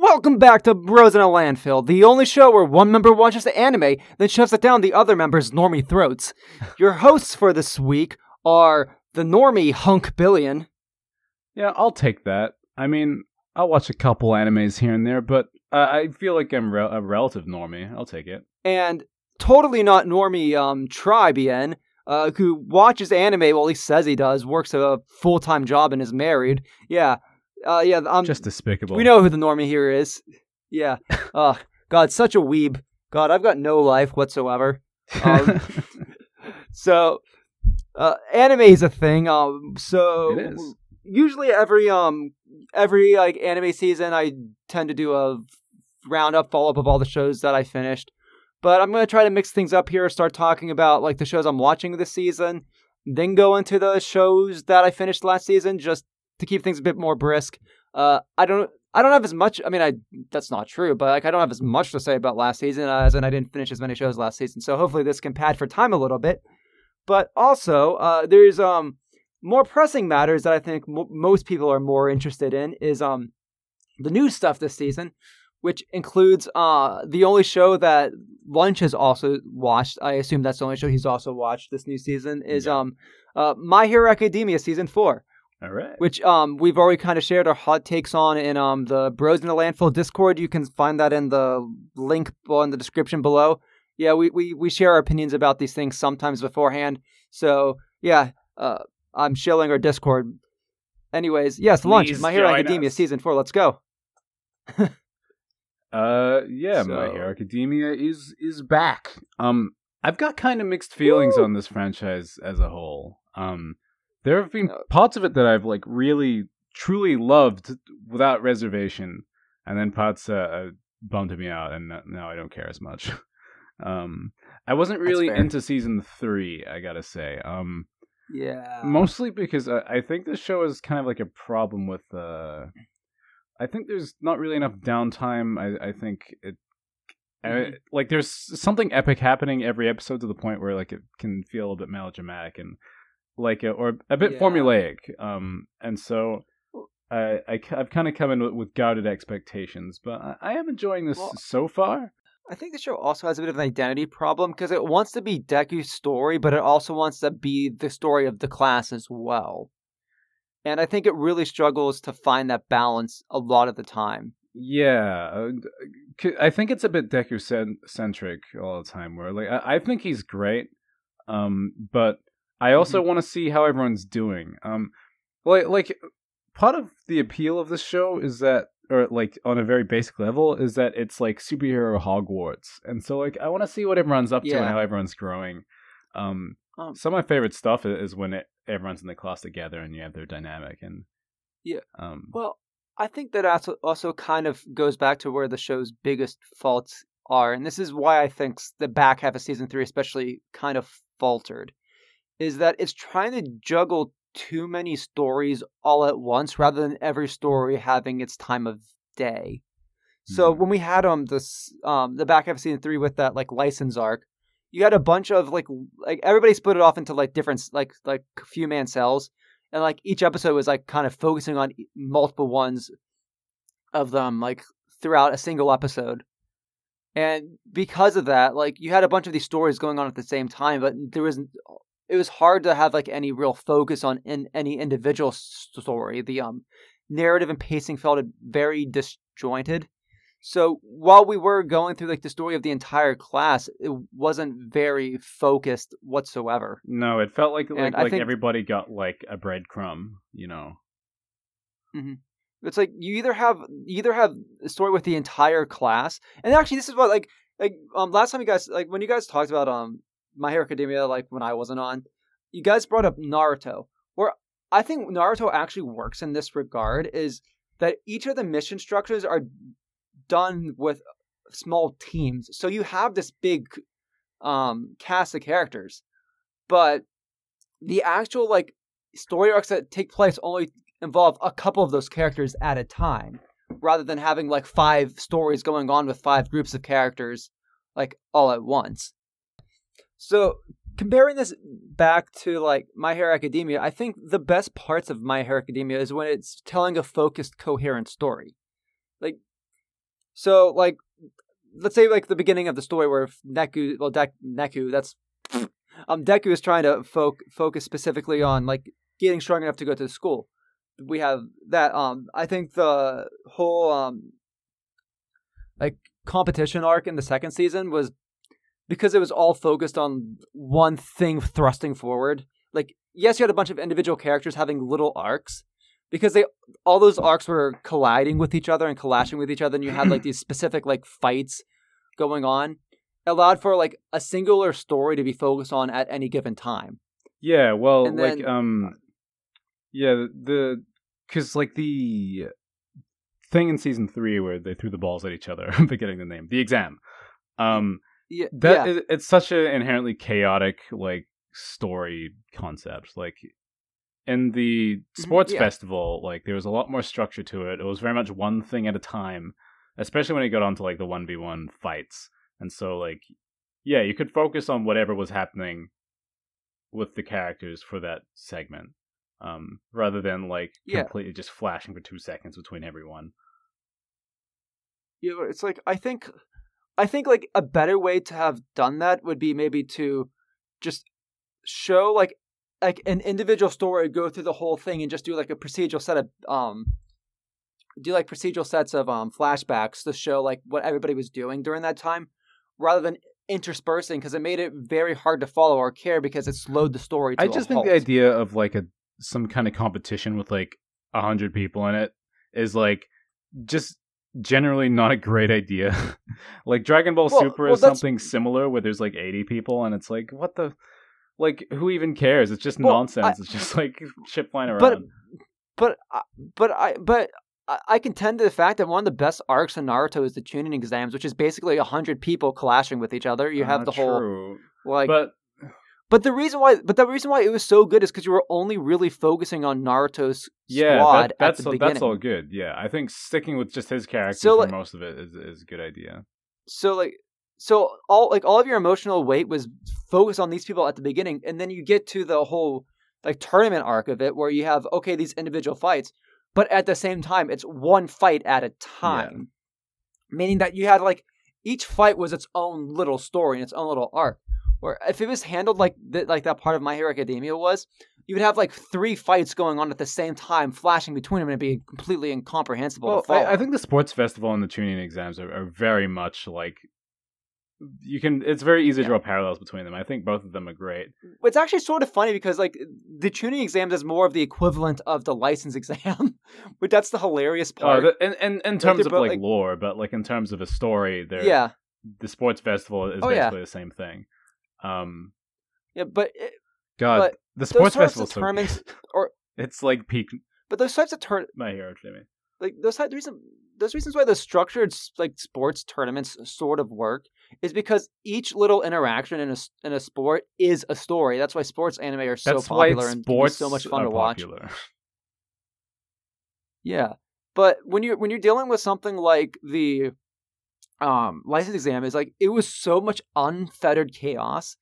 Welcome back to Bros in a Landfill, the only show where one member watches the anime, then shoves it down the other member's normie throats. Your hosts for this week are the normie Hunk Billion. Yeah, I'll take that. I mean, I'll watch a couple animes here and there, but uh, I feel like I'm re- a relative normie. I'll take it. And totally not normie um, Tribien, uh, who watches anime, well, he says he does, works a full time job and is married. Yeah, uh, yeah, I'm Just despicable. We know who the normie here is. Yeah. Uh, God, such a weeb. God, I've got no life whatsoever. Um, so, uh, anime is a thing. Um, so It is. usually every um every like anime season, I tend to do a roundup, follow up of all the shows that I finished. But I'm gonna try to mix things up here. Start talking about like the shows I'm watching this season, then go into the shows that I finished last season, just to keep things a bit more brisk. Uh, I don't. I don't have as much. I mean, I that's not true, but like I don't have as much to say about last season as and I didn't finish as many shows last season. So hopefully this can pad for time a little bit. But also, uh, there's um more pressing matters that I think mo most people are more interested in is um the new stuff this season, which includes uh the only show that Lunch has also watched. I assume that's the only show he's also watched this new season is Yeah. um uh My Hero Academia season four All right. which um we've already kind of shared our hot takes on in um the Bros in the Landfill Discord. You can find that in the link in the description below. Yeah, we, we, we share our opinions about these things sometimes beforehand. So yeah, uh, I'm shilling our Discord. Anyways, yes, lunch. Please My Hero Academia us. season four. Let's go. Uh, yeah, My So- Hero Academia is is back. Um, I've got kind of mixed feelings Woo! on this franchise as a whole. Um, there have been Uh, parts of it that I've like really truly loved without reservation, and then parts uh, bummed me out, and now I don't care as much. um, I wasn't really into season three. I gotta say. Um, Yeah. mostly because I, I think this show is kind of like a problem with uh i think there's not really enough downtime i, I think it I- Mhm. like there's something epic happening every episode to the point where like it can feel a little bit melodramatic and like a, or a bit Yeah. formulaic um and so I, I have kind of come in with, with guarded expectations but I, I am enjoying this Well, so far I think the show also has a bit of an identity problem because it wants to be Deku's story, but it also wants to be the story of the class as well. And I think it really struggles to find that balance a lot of the time. Yeah, I think it's a bit Deku centric all the time. Where like I, I think he's great, um, but I also want to see how everyone's doing. Um, like like part of the appeal of this show is that, or like on a very basic level, is that it's like superhero Hogwarts, and so like I want to see what everyone's up to and how everyone's growing. Um, Um, some of my favorite stuff is when it, everyone's in the class together and you have their dynamic and Yeah. um, Well, I think that also also kind of goes back to where the show's biggest faults are, and this is why I think the back half of season three especially kind of faltered, is that it's trying to juggle too many stories all at once rather than every story having its time of day. So Mhm. when we had um this um the back half of season three with that like license arc, you had a bunch of like like everybody split it off into like different like like few man cells, and like each episode was like kind of focusing on multiple ones of them like throughout a single episode. And because of that, like you had a bunch of these stories going on at the same time, but there was it was hard to have like any real focus on in any individual story. The um narrative and pacing felt very disjointed. So while we were going through like the story of the entire class, it wasn't very focused whatsoever. No, it felt like like, like think- everybody got like a breadcrumb, you know. It's like you either have you either have a story with the entire class, and actually this is what like like um last time you guys like when you guys talked about um My Hero Academia like when I wasn't on, you guys brought up Naruto, where I think Naruto actually works in this regard is that each of the mission structures are done with small teams, so you have this big um cast of characters, but the actual like story arcs that take place only involve a couple of those characters at a time rather than having like five stories going on with five groups of characters like all at once. So comparing this back to like My Hero Academia, I think the best parts of My Hero Academia is when it's telling a focused, coherent story. Like So like, let's say like the beginning of the story where Neku, well, De- Neku, that's um Deku is trying to fo- focus specifically on like getting strong enough to go to school. We have that. Um, I think the whole um like competition arc in the second season was because it was all focused on one thing thrusting forward. Like, yes, you had a bunch of individual characters having little arcs because they all those arcs were colliding with each other and clashing with each other, and you had like these specific like fights going on. It allowed for like a singular story to be focused on at any given time. Yeah, well, And like um, yeah, the because like the thing in season three where they threw the balls at each other. I'm forgetting the name. The exam. Um, Yeah, that yeah. is- it's such an inherently chaotic like story concept. Like in the sports yeah. festival, like there was a lot more structure to it. It was very much one thing at a time, especially when it got onto like the one v one fights. And so like yeah, you could focus on whatever was happening with the characters for that segment. Um, rather than like Yeah. completely just flashing for two seconds between everyone. Yeah, it's like I think I think like a better way to have done that would be maybe to just show like like an individual story go through the whole thing and just do like a procedural set of um do like procedural sets of um flashbacks to show like what everybody was doing during that time rather than interspersing because it made it very hard to follow or care because it slowed the story to I just think the idea of like a some kind of competition with like a hundred people in it is like just generally not a great idea. like Dragon Ball Well- Super well, is that's- something similar where there's like eighty people and it's like what the like who even cares? It's just Well, nonsense. it's just like shit flying around. But but I- but I but I- I contend to the fact that one of the best arcs in Naruto is the Chunin exams, which is basically a hundred people clashing with each other. You have Uh, the whole like, but, but the reason why, but the reason why it was so good is because you were only really focusing on Naruto's yeah, squad that, that's at the all, beginning. that's all good. Yeah, I think sticking with just his character So, for like- most of it is is a good idea. So like, so all like all of your emotional weight was focused on these people at the beginning, and then you get to the whole like tournament arc of it, where you have okay these individual fights, but at the same time it's one fight at a time, meaning that you had like each fight was its own little story and its own little arc. Where if it was handled like th- like that part of My Hero Academia was, you would have like three fights going on at the same time, flashing between them, and it'd be completely incomprehensible Well. I, I think the sports festival and the Chunin exams are, are very much like you can. It's very easy to draw parallels between them. I think both of them are great. It's actually sort of funny because like the Chunin exams is more of the equivalent of the license exam, but that's the hilarious Uh, part. the, in, in in terms they're of both, like, like- lore, but like in terms of a story, they're, yeah, the sports festival is Oh, yeah. basically the same thing. Um, yeah, but it, God, But the sports types festival so tournaments or- it's like peak but those types of turn My Hero Academia. like those type, the reason those reasons why the structured like sports tournaments sort of work is because each little interaction in a in a sport is a story. That's why sports anime are so That's popular and can be sports so much fun to watch. Yeah, but when you're when you're dealing with something like the um license exam, is like it was so much unfettered chaos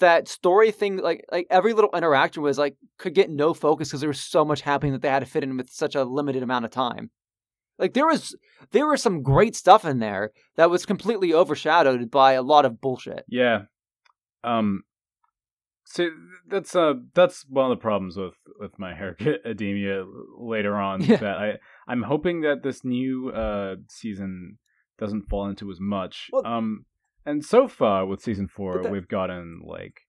that story thing like like every little interaction was like could get no focus because there was so much happening that they had to fit in with such a limited amount of time. Like there was there was some great stuff in there that was completely overshadowed by a lot of bullshit. Yeah. Um so that's uh that's one of the problems with with my Hero Academia later on Yeah. that I I'm hoping that this new uh season doesn't fall into as much. Well- um and so far with season 4 that- we've gotten like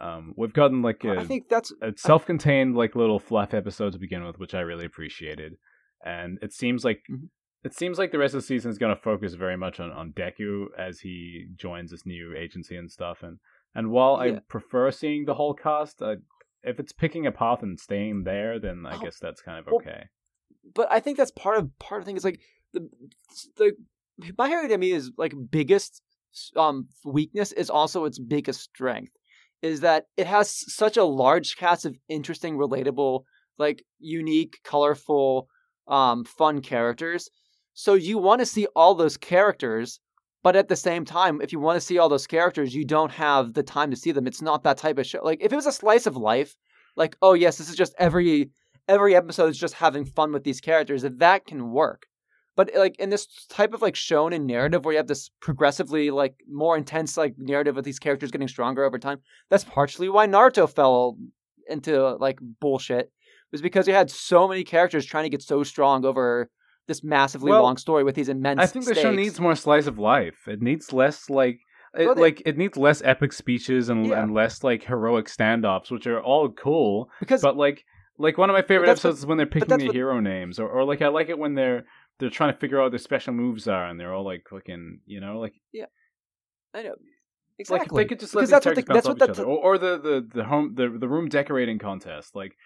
um we've gotten like a, I think that's a self-contained like little fluff episode to begin with which I really appreciated. And it seems like Mhm. it seems like the rest of the season is going to focus very much on, on Deku as he joins this new agency and stuff. And and while I prefer seeing the whole cast, uh, if it's picking a path and staying there, then I Oh, guess that's kind of well, okay. but I think that's part of part of the thing is like the the My Hero Academia is like biggest um weakness is also its biggest strength is that it has such a large cast of interesting, relatable, like unique, colorful, um, fun characters. So you want to see all those characters, but at the same time, if you want to see all those characters, you don't have the time to see them. It's not that type of show. Like if it was a slice of life, like oh yes, this is just every every episode is just having fun with these characters. that That can work. But eh, like in this type of like shonen narrative where you have this progressively like more intense like narrative of these characters getting stronger over time, that's partially why Naruto fell into like bullshit. Was because you had so many characters trying to get so strong over this massively Well, long story with these immense. I think the show needs more slice of life. It needs less like it, Well, they- like it needs less epic speeches and Yeah. and less like heroic standoffs, which are all cool. because But like like one of my favorite episodes is when they're picking the what- hero names, or or like I like it when they're they're trying to figure out what their special moves are, and they're all like fucking you know like yeah, I know Exactly. like they could just let because these that's what characters the, bounce that's off what each other, or, or the, the the home the the room decorating contest, like.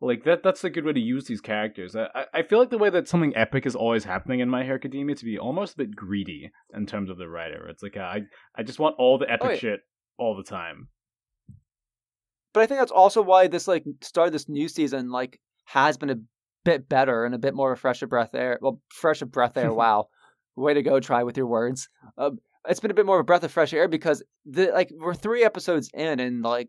Like that that's a good way to use these characters. I, I- feel like the way that something epic is always happening in My Hero Academia to be almost a bit greedy in terms of the writer. It's like I I just want all the oh, epic Oh, yeah. shit all the time. But I think that's also why this like start of this new season like has been a bit better and a bit more of a fresh of breath air. Well, fresh of breath air. wow, way to go! Try with your words. Um, it's been a bit more of a breath of fresh air because the like we're three episodes in and like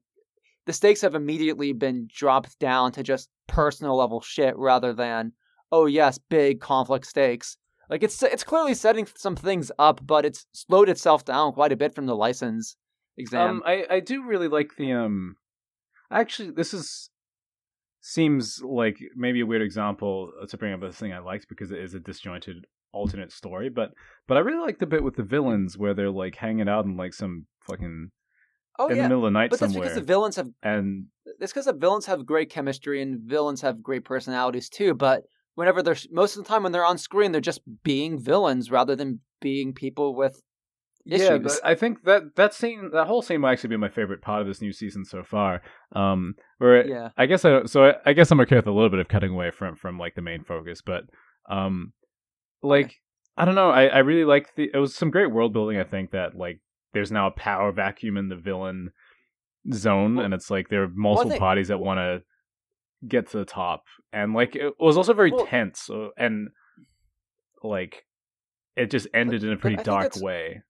the stakes have immediately been dropped down to just personal level shit rather than oh yes big conflict stakes. Like it's it's clearly setting some things up, but it's slowed itself down quite a bit from the license exam. Um, I I do really like the um. Actually, this is seems like maybe a weird example to bring up a thing I liked because it is a disjointed alternate story, but but I really like the bit with the villains where they're like hanging out in like some fucking oh in yeah, the middle of the night but that's somewhere, because the villains have and it's because the villains have great chemistry and villains have great personalities too. But whenever they're most of the time when they're on screen, they're just being villains rather than being people with Yeah, issues. but I think that that scene, that whole scene, might actually be my favorite part of this new season so far. Um, where yeah, I guess I so I, I guess I'm okay with a little bit of cutting away from from like the main focus, but um, like I don't know, I I really like the it was some great world building. I think that like there's now a power vacuum in the villain zone, Well- and it's like there are multiple parties that want to get to the top, and like it was also very Well- tense, so, and like it just ended in a pretty dark way.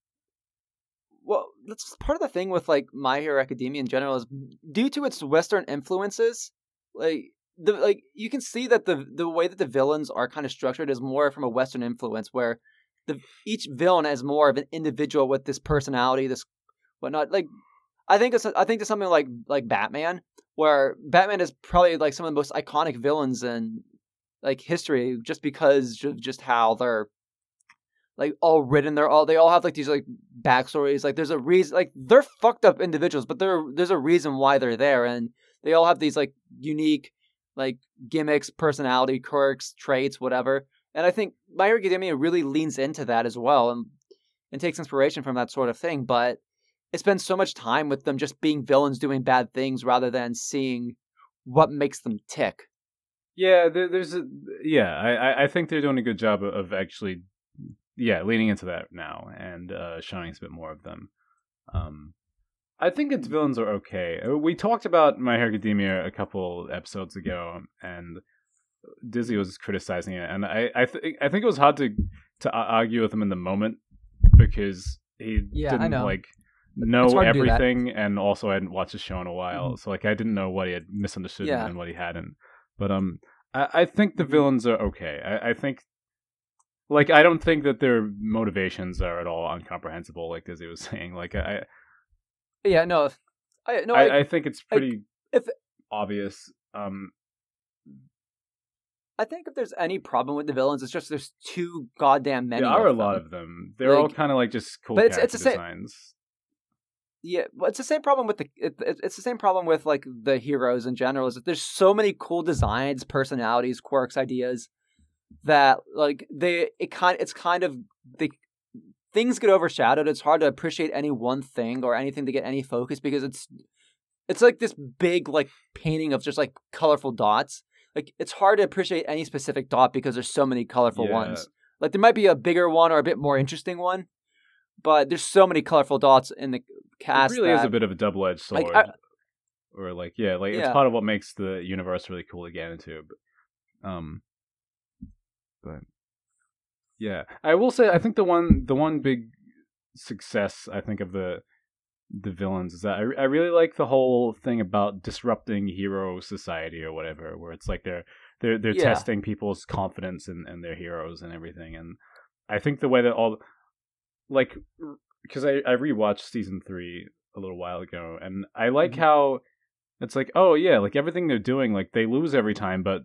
Well, that's part of the thing with like My Hero Academia in general is due to its Western influences, like the like you can see that the the way that the villains are kind of structured is more from a Western influence, where the each villain has more of an individual with this personality, this whatnot. Like I think it's I think it's something like like Batman, where Batman is probably like some of the most iconic villains in like history, just because of just how they're like all written. They're all they all have like these like backstories. Like there's a reason. Like they're fucked up individuals, but there there's a reason why they're there, and they all have these like unique like gimmicks, personality quirks, traits, whatever. And I think My Hero Academia really leans into that as well, and and takes inspiration from that sort of thing. But it spends so much time with them just being villains doing bad things rather than seeing what makes them tick. Yeah, there's a yeah. I, I- think they're doing a good job of actually, yeah, leaning into that now and uh, showing us a bit more of them. Um, I think its villains are okay. Uh, We talked about My Hero Academia a couple episodes ago, and Dizzy was criticizing it, and I I, th- I think it was hard to to argue with him in the moment because he Yeah, didn't know. like know hard to do that. everything, and also I hadn't watched the show in a while, so like I didn't know what he had misunderstood Yeah. and what he hadn't. But um, I, I think the Mhm. villains are okay. I, I think, like, I don't think that their motivations are at all incomprehensible. Like Dizzy was saying, like I, Yeah, no, I no, I, I, I think it's like, pretty if- obvious. Um, I think if there's any problem with the villains, it's just there's too goddamn many. there are a of lot of them. They're all kind of like just cool but it's- it's the same- Yeah, well, it's the same problem with the it, it- it's the same problem with like the heroes in general. Is that there's so many cool designs, personalities, quirks, ideas that like they it kind it's kind of the things get overshadowed. It's hard to appreciate any one thing or anything to get any focus because it's it's like this big like painting of just like colorful dots. Like it's hard to appreciate any specific dot because there's so many colorful Yeah. ones. Like there might be a bigger one or a bit more interesting one, but there's so many colorful dots in the cast. it really is a bit of a double-edged sword. Like, I- or like yeah, like it's part of what makes the universe really cool to get into. But, um, but yeah, I will say I think the one the one big success I think of the the villains is that I I really like the whole thing about disrupting hero society or whatever, where it's like they're they're they're Yeah. testing people's confidence in, in their heroes and everything. And I think the way that all like because I I rewatched season three a little while ago, and I like Mhm. how it's like oh yeah, like everything they're doing, like they lose every time, but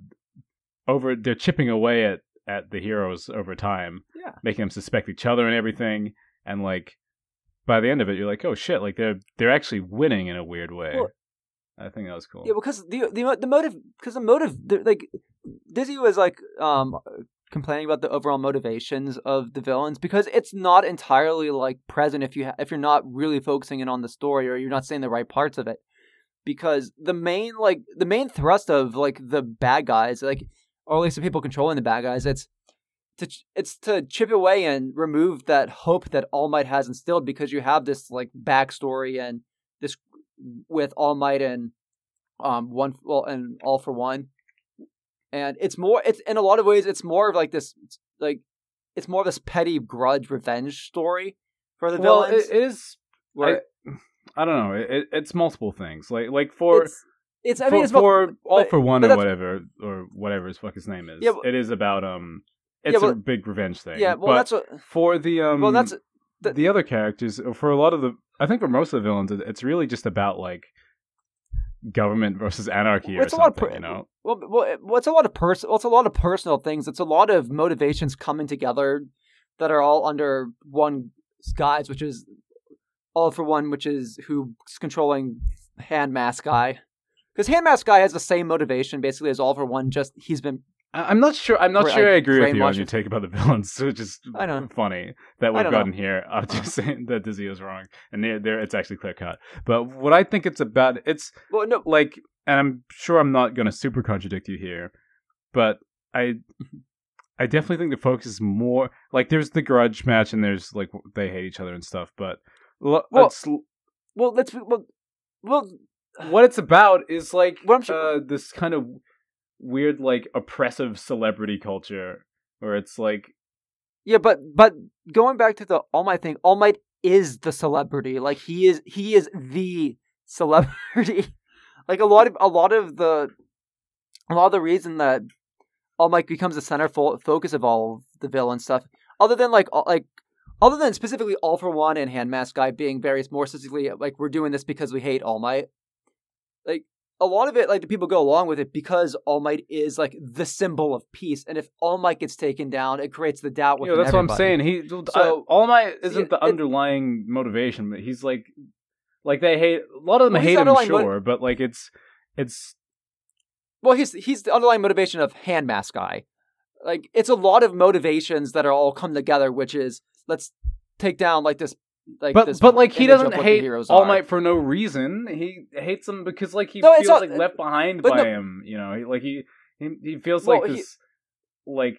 over they're chipping away at at the heroes over time, Yeah. making them suspect each other and everything, and like by the end of it, you're like, oh shit, like they're they're actually winning in a weird way. Well- I think that was cool. Yeah, because the the the motive because the motive the, like Dizzy was like um complaining about the overall motivations of the villains because it's not entirely like present if you ha- if you're not really focusing in on the story or you're not saying the right parts of it because the main like the main thrust of like the bad guys like or at least the people controlling the bad guys it's to it's to chip away and remove that hope that All Might has instilled because you have this like backstory and this with All Might and um one well and All for One, and it's more it's in a lot of ways it's more of like this like it's more of this petty grudge revenge story for the well, villains. it is. where I, I don't know. It, it, it's multiple things. Like like for it's, it's I for, mean it's about- for all but- for one or whatever or whatever his fuck his name is. Yeah, but- it is about um. It's Yeah, a big revenge thing. yeah well but that's what for the um. well that's the, the- other characters for a lot of the I think for most of the villains it's really just about like government versus anarchy or It's a lot of something. per- you know. Well, well, well, it's a lot of person. Well, it's a lot of personal things. It's a lot of motivations coming together that are all under one guise, which is all for one, which is who's controlling Hand Mask Guy. Because Hand Mask Guy has the same motivation basically as all for one. Just he's been I- I'm not sure. I'm not sure I I agree with you on your take about the villains, which is I know. funny that we've don't know. gotten here. I'm just saying that Dizzy is wrong, and there, there, it's actually clear cut. But what I think it's about, it's well, no, like, and I'm sure I'm not going to super contradict you here, but I, I definitely think the focus is more like there's the grudge match, and there's like they hate each other and stuff, but l- Well- let's well, let's well, well, what it's about is like uh, this kind of weird like oppressive celebrity culture where it's like yeah, but but going back to the All Might thing, All Might is the celebrity. Like he is, he is the celebrity. like a lot of a lot of the a lot of the reason that All Might becomes the center fo- focus of all of the villain stuff, other than like all- like other than specifically All for One and Hand Mask Guy being various more specifically like we're doing this because we hate All Might. Like a lot of it, like the people go along with it because All Might is like the symbol of peace, and if All Might gets taken down, it creates the doubt know, that's what I'm saying. He So- so All Might isn't Yeah, the it- underlying motivation, but he's like like they hate a lot of them Well, hate him, sure, but like it's it's Well, he's he's the underlying motivation of Hand Mask Guy. Like it's a lot of motivations that are all come together, which is let's take down like this. Like but but like he doesn't hate All are. Might for no reason. He hates him because like he No, feels not- like left behind by no- him. You know, he, like he he, he feels Well, like he- this like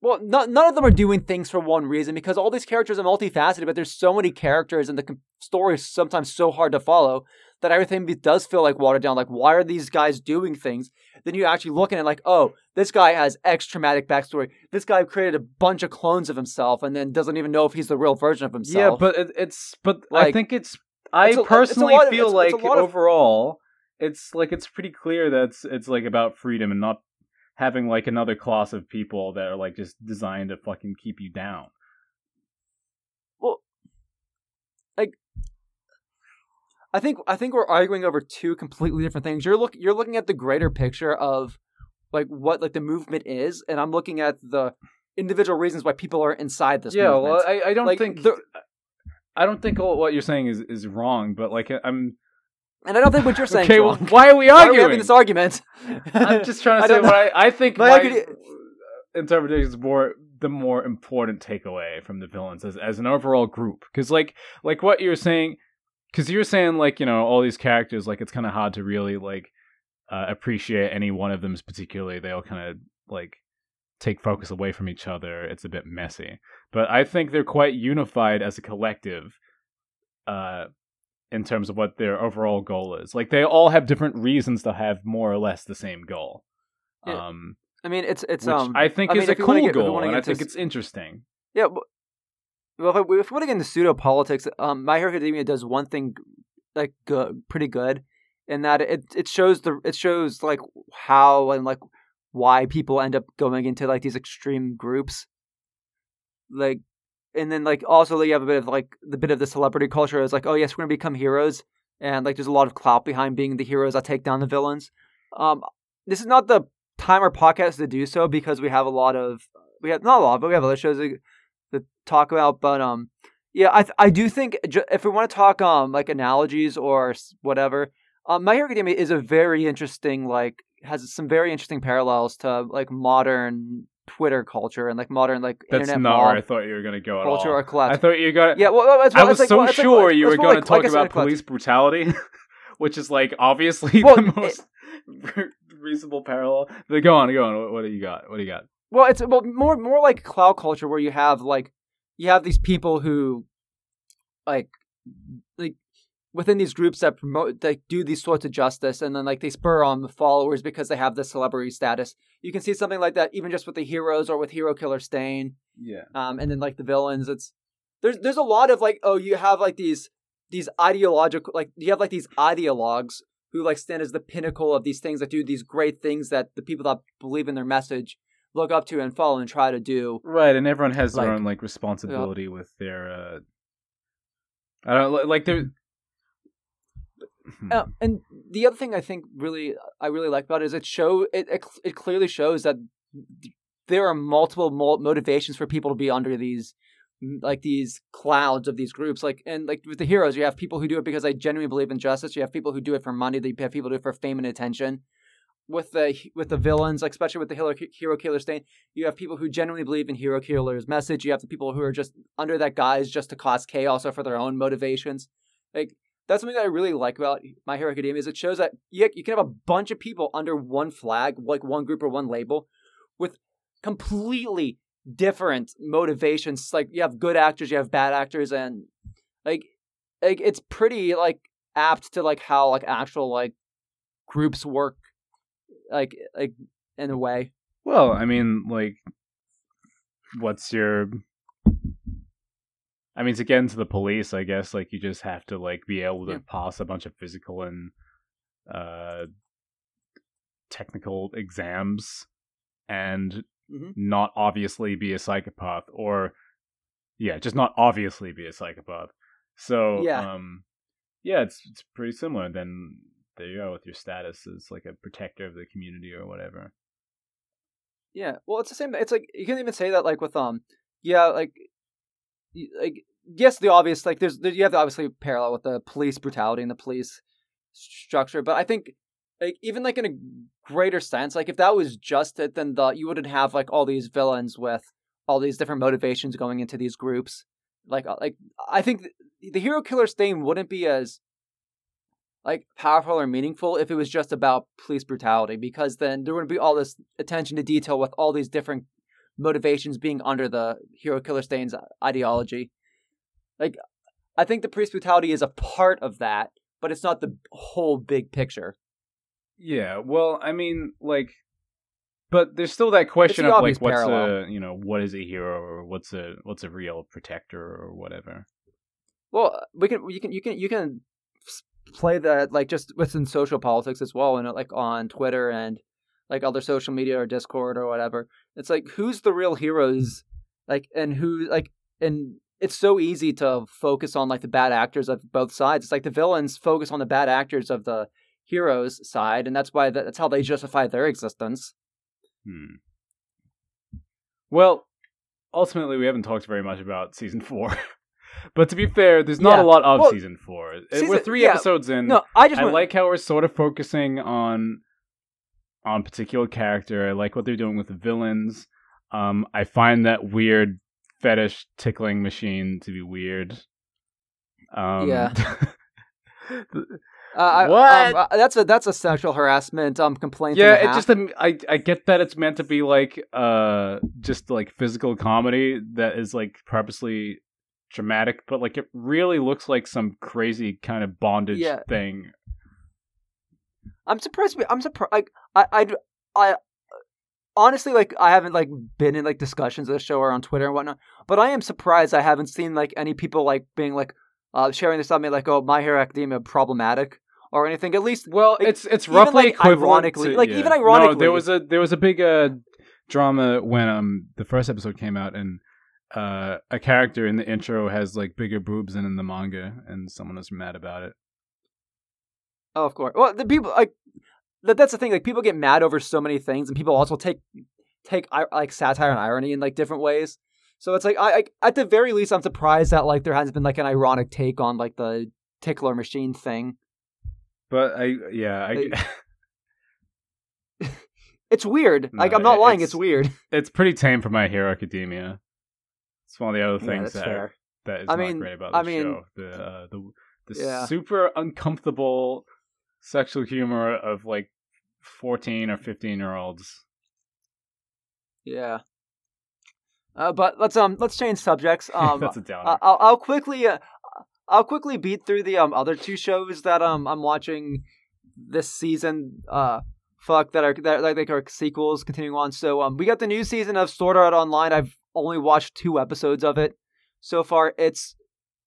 Well, no, none of them are doing things for one reason because all these characters are multifaceted, but there's so many characters and the story is sometimes so hard to follow that everything does feel like watered down. Like, why are these guys doing things? Then you're actually look at it like, oh, this guy has X traumatic backstory. This guy created a bunch of clones of himself and then doesn't even know if he's the real version of himself. Yeah, but it, it's but I think it's I it's a- personally of- feel it's- it's like lot of- overall it's like it's pretty clear that it's, it's like about freedom and not having like another class of people that are like just designed to fucking keep you down. I think I think we're arguing over two completely different things. You're look you're looking at the greater picture of like what like the movement is, and I'm looking at the individual reasons why people are inside this yeah, movement. well, I, I don't Like, think the- I don't think all what you're saying is is wrong, but like I'm and I don't think what you're saying. okay. Well, why are we Why are arguing? we having this argument? I'm just trying to say what. I, I think My my, interpretation is more the more important takeaway from the villains as, as an overall group. Because like like what you're saying, because you're saying like you know all these characters like it's kind of hard to really like uh, appreciate any one of them particularly. They all kind of like take focus away from each other. It's a bit messy, but I think they're quite unified as a collective. Uh, in terms of what their overall goal is. Like they all have different reasons to have more or less the same goal. Yeah, Um, I mean, it's it's um. I think I mean, a if you wanna cool get- goal, and I think s- it's interesting. Yeah, well, if, if we want to get into pseudo politics, um, My Hero Academia does one thing like good, pretty good, in that it it shows the it shows like how and like why people end up going into like these extreme groups. Like, and then like also you have a bit of like the bit of the celebrity culture is like, oh yes, we're gonna become heroes, and like there's a lot of clout behind being the heroes that take down the villains. Um, this is not the time or podcast to do so because we have a lot of we have not a lot, but we have other shows to, to talk about. But um, yeah, I I do think if we want to talk um like analogies or whatever, um, My Hero Academia is a very interesting like has some very interesting parallels to like modern Twitter culture and like modern like that's internet not where I thought you were going to go at culture all. or collapse. I thought you got yeah, well, it's, I was like, so well, it's like- sure you were going to like- like talk about police brutality, which is like obviously Well, the it- most reasonable parallel. But go on, go on. What, what do you got? What do you got? Well, it's well more more like cloud culture where you have like you have these people who like like within these groups that promote like do these sorts of justice and then like they spur on the followers because they have the celebrity status. You can see something like that even just with the heroes or with Hero Killer Stain. Yeah. um, and then like the villains. It's there's there's a lot of like oh you have like these these ideological like you have like these ideologues who like stand as the pinnacle of these things that do these great things that the people that believe in their message look up to and follow and try to do. Right, and everyone has their own like responsibility with their. uh I don't like there. Hmm. Uh, and the other thing I think really I really like about it is it show it it, it clearly shows that there are multiple mo- motivations for people to be under these like these clouds of these groups like and like with the heroes you have people who do it because they genuinely believe in justice you have people who do it for money you have people who do it for fame and attention with the with the villains like especially with the hero, hero killer stain you have people who genuinely believe in hero killer's message you have the people who are just under that guise just to cause chaos or for their own motivations like that's something that I really like about My Hero Academia is it shows that you, you can have a bunch of people under one flag, like one group or one label, with completely different motivations. Like you have good actors, you have bad actors, and like like it's pretty like apt to like how like actual like groups work, like like in a way. Well, I mean, like, what's your? I mean, to get into the police, I guess like you just have to like be able to Yeah. pass a bunch of physical and uh technical exams, and Mhm. not obviously be a psychopath, or yeah, just not obviously be a psychopath. So Yeah. um, yeah, it's it's pretty similar. Then there you go with your status as like a protector of the community or whatever. Yeah, well, it's the same. It's like you can even say that like with um, yeah, like, like yes, the obvious like there's there, you have the obviously parallel with the police brutality and the police structure, but I think like even like in a greater sense, like if that was just it, then the you wouldn't have like all these villains with all these different motivations going into these groups. Like uh, like I think th- the hero killer stain wouldn't be as like powerful or meaningful if it was just about police brutality because then there wouldn't be all this attention to detail with all these different motivations being under the hero killer stain's ideology like i think the police brutality is a part of that but it's not the whole big picture Yeah, well, I mean, like, but there's still that question of like, what's parallel. a you know, what is a hero or what's a what's a real protector or whatever. well we can you can you can you can play that like just within social politics as well and like on twitter and like other social media or discord or whatever it's like who's the real heroes like and who like and it's so easy to focus on like the bad actors of both sides it's like the villains focus on the bad actors of the heroes side and that's why that's how they justify their existence Hmm. Well, ultimately, we haven't talked very much about season four. but to be fair, there's not Yeah. a lot of Well, season four. Uh, season- we're three yeah. episodes in. no i just I want, like how we're sort of focusing on on particular character. I like what they're doing with the villains. Um, I find that weird fetish tickling machine to be weird. Um, Yeah. uh, I- What? um, uh, that's a that's a sexual harassment um complaint yeah, it just um, I I get that it's meant to be like uh just like physical comedy that is like purposely dramatic, but like it really looks like some crazy kind of bondage Yeah. thing. I'm surprised. I'm surprised. Like I, I, I, honestly, like I haven't like been in like discussions of the show or on Twitter and whatnot. But I am surprised I haven't seen like any people like being like uh sharing this on me like, oh, My Hero Academia problematic. or anything. At least, well, like, it's it's even, roughly like, ironically- to- like, yeah. even No, ironically- there was a there was a big uh, drama when um the first episode came out and. Uh, a character in the intro has like bigger boobs than in the manga, and someone was mad about it. oh, of course. Well, the people like that, that's the thing. Like people get mad over so many things, and people also take take like satire and irony in like different ways. So it's like I, I at the very least, I'm surprised that like there hasn't been like an ironic take on like the tickler machine thing. But I, yeah, I, Like- It's weird. No, like I'm not lying. it's- It's weird. it's pretty tame for My Hero Academia. It's one of the other things that's that fair. that is I not mean- great about the I mean- show. The uh, the the Yeah. super uncomfortable sexual humor of like fourteen or fifteen year olds. Yeah. Uh, but let's um let's change subjects. Um, That's a downer. I'll, I'll quickly uh, I'll quickly beat through the um other two shows that um I'm watching this season. Uh, fuck that are that like are sequels continuing on. So um we got the new season of Sword Art Online. I've only watched two episodes of it so far. It's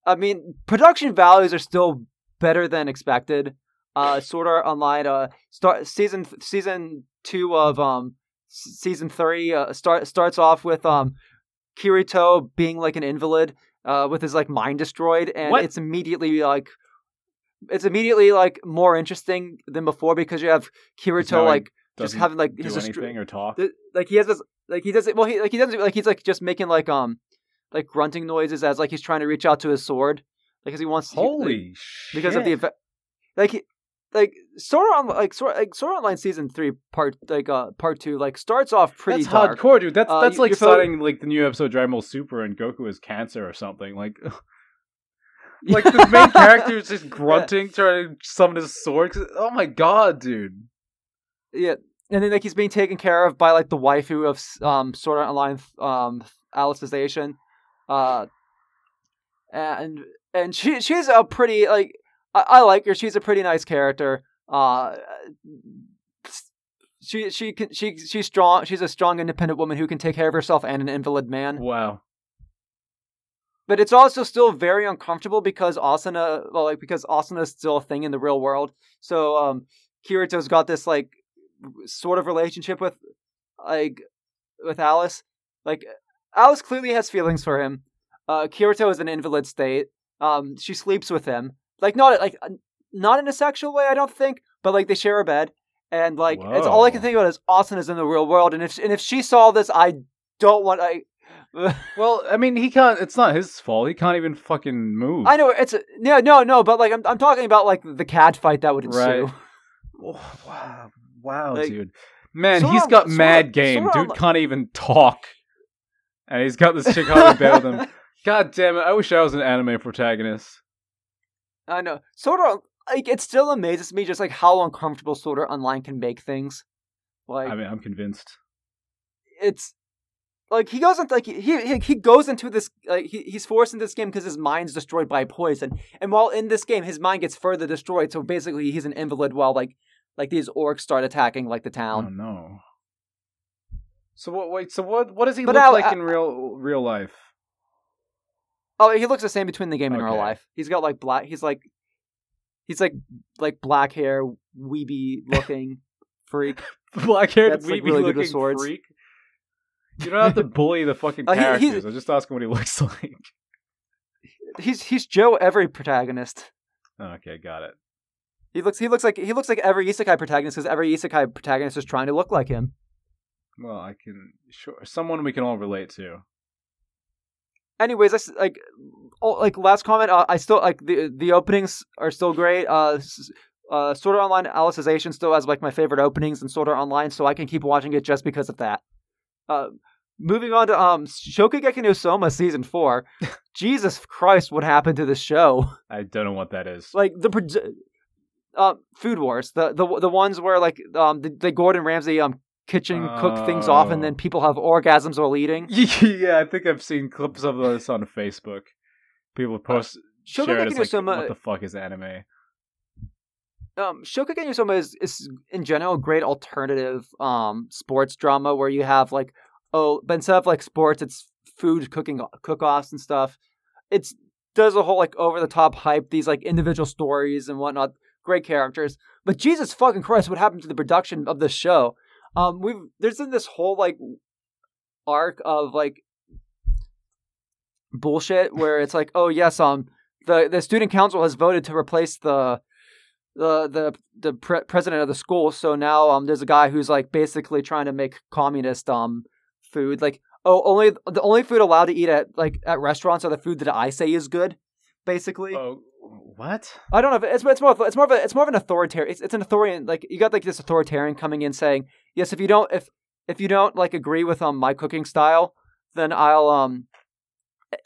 I mean production values are still better than expected. Uh, Sword Art Online uh start season season two of um season three uh, start starts off with um Kirito being like an invalid uh, with his like mind destroyed, and What? it's immediately like it's immediately like more interesting than before because you have Kirito like just having like his anything or talk. th- like he has this like he does it well he like he doesn't like he's like just making like um like grunting noises as like he's trying to reach out to his sword like because he wants he- like, Holy shit! because of the event like he, like Sword on like Sword like Sword Online season three part like uh part two like starts off pretty that's dark. hardcore, dude. That's Uh, that's like starting like the new episode of Dragon Ball Super and Goku is cancer or something. Like, like the main character is just grunting trying to summon his sword. Oh my god, dude! Yeah, and then like he's being taken care of by like the waifu of um Sword Art Online um Alicization, uh, and and she she's a pretty like I, I like her. She's a pretty nice character. Uh, she she can she she's strong. She's a strong, independent woman who can take care of herself and an invalid man. Wow. But it's also still very uncomfortable because Asuna, well, like because Asuna is still a thing in the real world. So um, Kirito's got this like sort of relationship with like with Alice. Like Alice clearly has feelings for him. Uh, Kirito is an invalid state. Um, she sleeps with him. Like not like not in a sexual way, I don't think, but like they share a bed. And like it's all I can think about is Asuna is in the real world, and if and if she saw this, I don't want I. Well, I mean, he can't. It's not his fault. He can't even fucking move. I know it's a, no, no, no, but like I'm, I'm talking about like the cat fight that would ensue. Right. Oh, wow, wow, Like, dude. Man, he's got mad game. Dude can't even talk, and he's got this chick on the bed with him. God damn it! I wish I was an anime protagonist. I know. Sort of like it still amazes me just like how uncomfortable Sword Art Online can make things. Like I mean, I'm convinced. it's like he goes into like he he, he goes into this like he, he's forced into this game because his mind's destroyed by poison, and while in this game his mind gets further destroyed. So basically he's an invalid while like like these orcs start attacking like the town. Oh no. So what? Wait. So what? What does he But look I- like I- in real real life? Oh, he looks the same between the game and real life. He's got like black. He's like he's like like black hair, weeby looking freak. Black haired, That's, like, weeby really looking freak. You don't have to bully the fucking Uh, he- characters. I'm just asking what he looks like. He's he's Joe every protagonist. Okay, got it. He looks he looks like he looks like every isekai protagonist because every isekai protagonist is trying to look like him. Well, I can sure someone we can all relate to. Anyways, I like oh, like last comment. Uh, I still like the the openings are still great. Uh, uh, Sword Art Online Alicization still has like my favorite openings in Sword Art Online, so I can keep watching it just because of that. Uh, moving on to um Shokugeki no Soma season four. Jesus Christ, what happened to this show? I don't know what that is. like the uh, Food Wars, the the the ones where like um the, the Gordon Ramsay um kitchen cook things off and then Oh. people have orgasms while eating. yeah, I think I've seen clips of this on Facebook. People post share it Shokugeki as no like, Soma, what the fuck is anime? Um, Shokugeki no Soma is, is in general a great alternative um sports drama where you have like oh, but instead of like sports, it's food cooking cook-offs and stuff. It's does a whole like over the top hype, these like individual stories and whatnot. great characters. But Jesus fucking Christ, what happened to the production of this show? Um, we've there's been this whole like arc of like bullshit where it's like, oh yes, um, the the student council has voted to replace the the the the pre- president of the school. So now um, there's a guy who's like basically trying to make communist um food. Like, oh, only the only food allowed to eat at like at restaurants are the food that I say is good. Basically, Oh, what? I don't know. If it's it's more of, it's more of a it's more of an authoritarian. It's, it's an authoritarian. Like you got like this authoritarian coming in saying, yes, if you don't if if you don't like agree with um my cooking style, then I'll um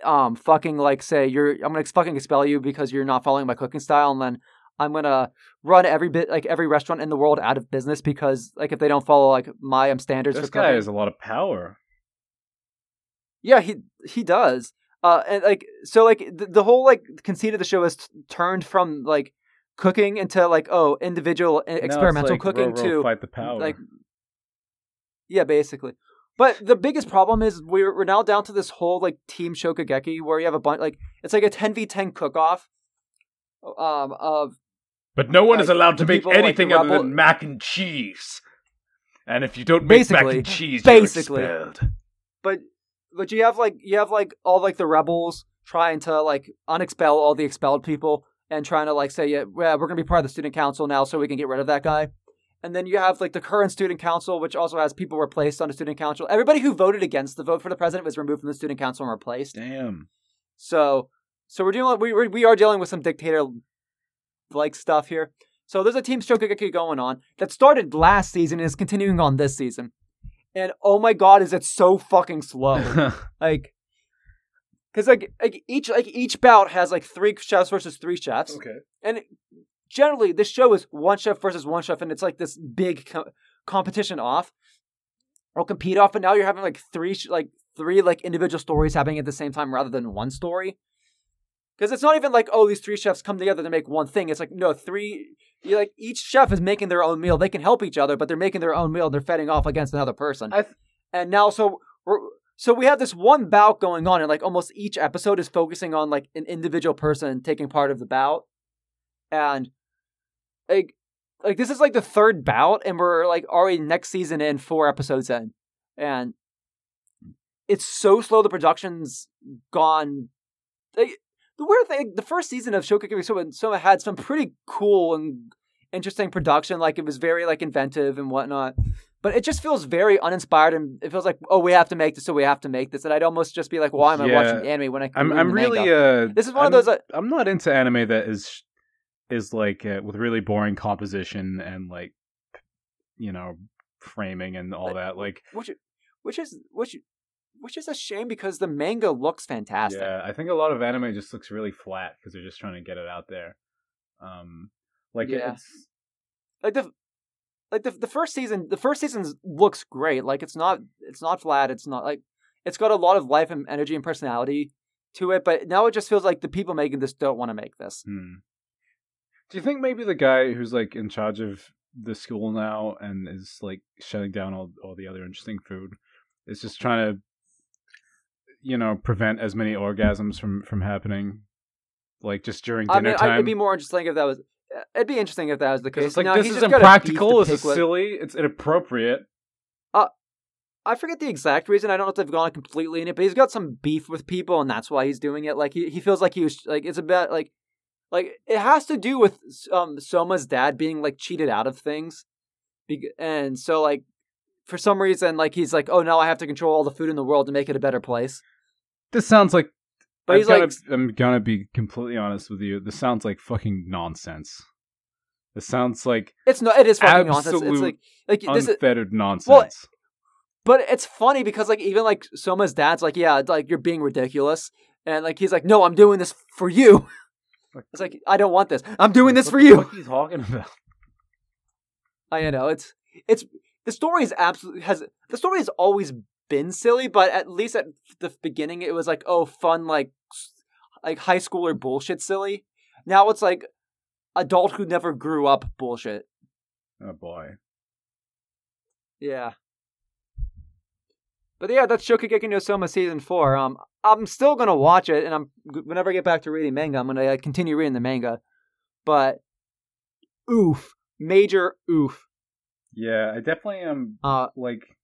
um fucking like say you're I'm gonna fucking expel you because you're not following my cooking style, and then I'm gonna run every bit like every restaurant in the world out of business because like if they don't follow like my um standards This guy has a lot of power. Yeah, he he does. Uh, and like so, like the, the whole like conceit of the show is t- turned from like cooking into like oh individual experimental like cooking to fight the power. like yeah, basically. But the biggest problem is we're we're now down to this whole like team Shokugeki where you have a bunch like it's like a ten v ten cook off. Um, of But no one is allowed to make people, like, anything other rebel- than mac and cheese. And if you don't make mac and cheese, basically. you're expelled. but but you have like you have like all like the rebels trying to like unexpel all the expelled people and trying to like say yeah, yeah we're gonna be part of the student council now so we can get rid of that guy and then you have like the current student council which also has people replaced on the student council everybody who voted against the vote for the president was removed from the student council and replaced Damn. so so we're dealing we we we are dealing with some dictator like stuff here. So there's a team Shokugeki going on that started last season and is continuing on this season. And oh my god is it so fucking slow. Like because like like each like each bout has like three chefs versus three chefs. Okay. and generally this show is one chef versus one chef and it's like this big co- competition off. Or compete off but now you're having like three sh- like three like individual stories happening at the same time rather than one story because it's not even like oh these three chefs come together to make one thing. It's like no three you like each chef is making their own meal. They can help each other but they're making their own meal. They're fending off against another person. I th- and now so we're so we have this one bout going on and like almost each episode is focusing on like an individual person taking part of the bout. And like like this is like the third bout and we're like already next season in four episodes in. And it's so slow the production's gone like, the weird thing the first season of Shokugeki Soma, Soma had some pretty cool and interesting production like it was very like inventive and whatnot but it just feels very uninspired and it feels like oh we have to make this so we have to make this and i'd almost just be like why am i Yeah. watching anime when i can I'm read I'm the really manga? uh this is one I'm, of those uh, I'm not into anime that is is like uh, with really boring composition and like you know framing and all that like which which is which which is a shame because the manga looks fantastic yeah I think a lot of anime just looks really flat because they're just trying to get it out there um like Yeah. it's like the like the the first season the first season looks great like it's not it's not flat it's not like it's got a lot of life and energy and personality to it but now it just feels like the people making this don't want to make this Hmm. Do you think maybe the guy who's like in charge of the school now and is like shutting down all all the other interesting food is just trying to you know prevent as many orgasms from from happening like just during i dinner mean time? I, it'd be more interesting if that was it'd be interesting if that was the case it's like Now, this is just got a impractical. This is silly. It's inappropriate. Uh, I forget the exact reason. I don't know if they've gone completely in it, but he's got some beef with people, and that's why he's doing it. Like he, he feels like he was like it's about like like it has to do with um Soma's dad being like cheated out of things, Be- and so like for some reason like he's like oh now I have to control all the food in the world to make it a better place. This sounds like. But I'm he's gonna, like I'm gonna be completely honest with you. This sounds like fucking nonsense. This sounds like it's not it is fucking nonsense. It's like like this is, unfettered nonsense. But it's funny because like even like Soma's dad's like, yeah, like you're being ridiculous, and like he's like, no, I'm doing this for you. It's like I don't want this. I'm doing this What for the you. fuck are you talking about? I know it's it's the story is absolutely has the story has always been silly, but at least at the beginning it was like oh fun like like high schooler bullshit silly. Now it's like adult who never grew up bullshit. Oh boy. Yeah. But yeah, that's Shokugeki no Soma season four. Um, I'm still gonna watch it, and I'm whenever I get back to reading manga, I'm gonna uh, continue reading the manga. But oof, major oof. Yeah, I definitely am. Uh, like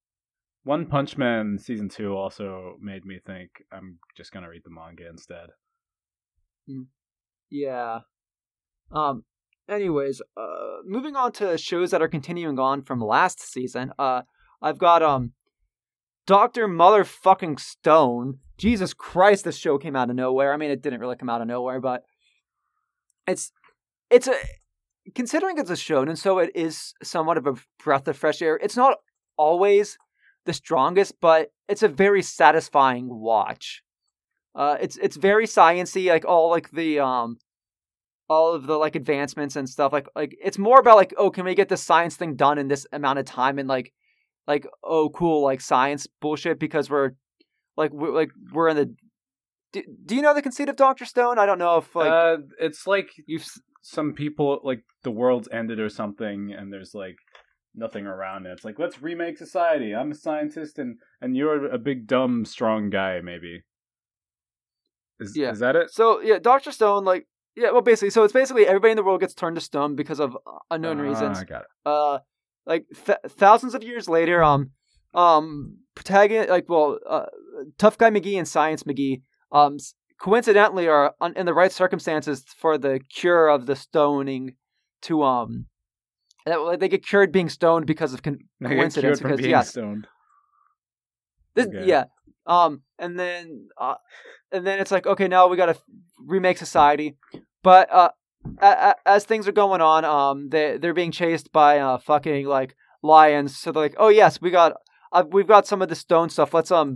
One Punch Man season two also made me think I'm just gonna read the manga instead. Yeah. Um. Anyways, uh, moving on to shows that are continuing on from last season. Uh, I've got um, Doctor Motherfucking Stone. Jesus Christ, this show came out of nowhere. I mean, it didn't really come out of nowhere, but it's it's a considering it's a shonen, so it is somewhat of a breath of fresh air. It's not always the strongest, but it's a very satisfying watch. Uh, it's it's very sciency, like all like the um, all of the like advancements and stuff. Like like it's more about like oh, can we get the science thing done in this amount of time and like like oh cool like science bullshit because we're like we're like we're in the. Do, do you know the conceit of Doctor Stone? I don't know if like uh, it's like you've some people like the world's ended or something, and there's like nothing around it. It's like let's remake society. I'm a scientist, and and you're a big dumb strong guy, maybe. Is Yeah. is that it? So yeah, Doctor Stone, like yeah, well, basically, so it's basically everybody in the world gets turned to stone because of uh, unknown Ah, reasons. I got it. Uh, like th- thousands of years later, um, um, protagonist, like well, uh, tough guy McGee and Science McGee, um, coincidentally are un- in the right circumstances for the cure of the stoning to um. They get cured being stoned because of con- coincidence. Because being yes, stoned. this, Okay. yeah. Um, and then, uh, and then it's like, okay, now we got to remake society. But uh, a- a- as things are going on, um, they they're being chased by uh fucking like lions. So they're like, oh yes, we got, uh, we've got some of the stone stuff. Let's um,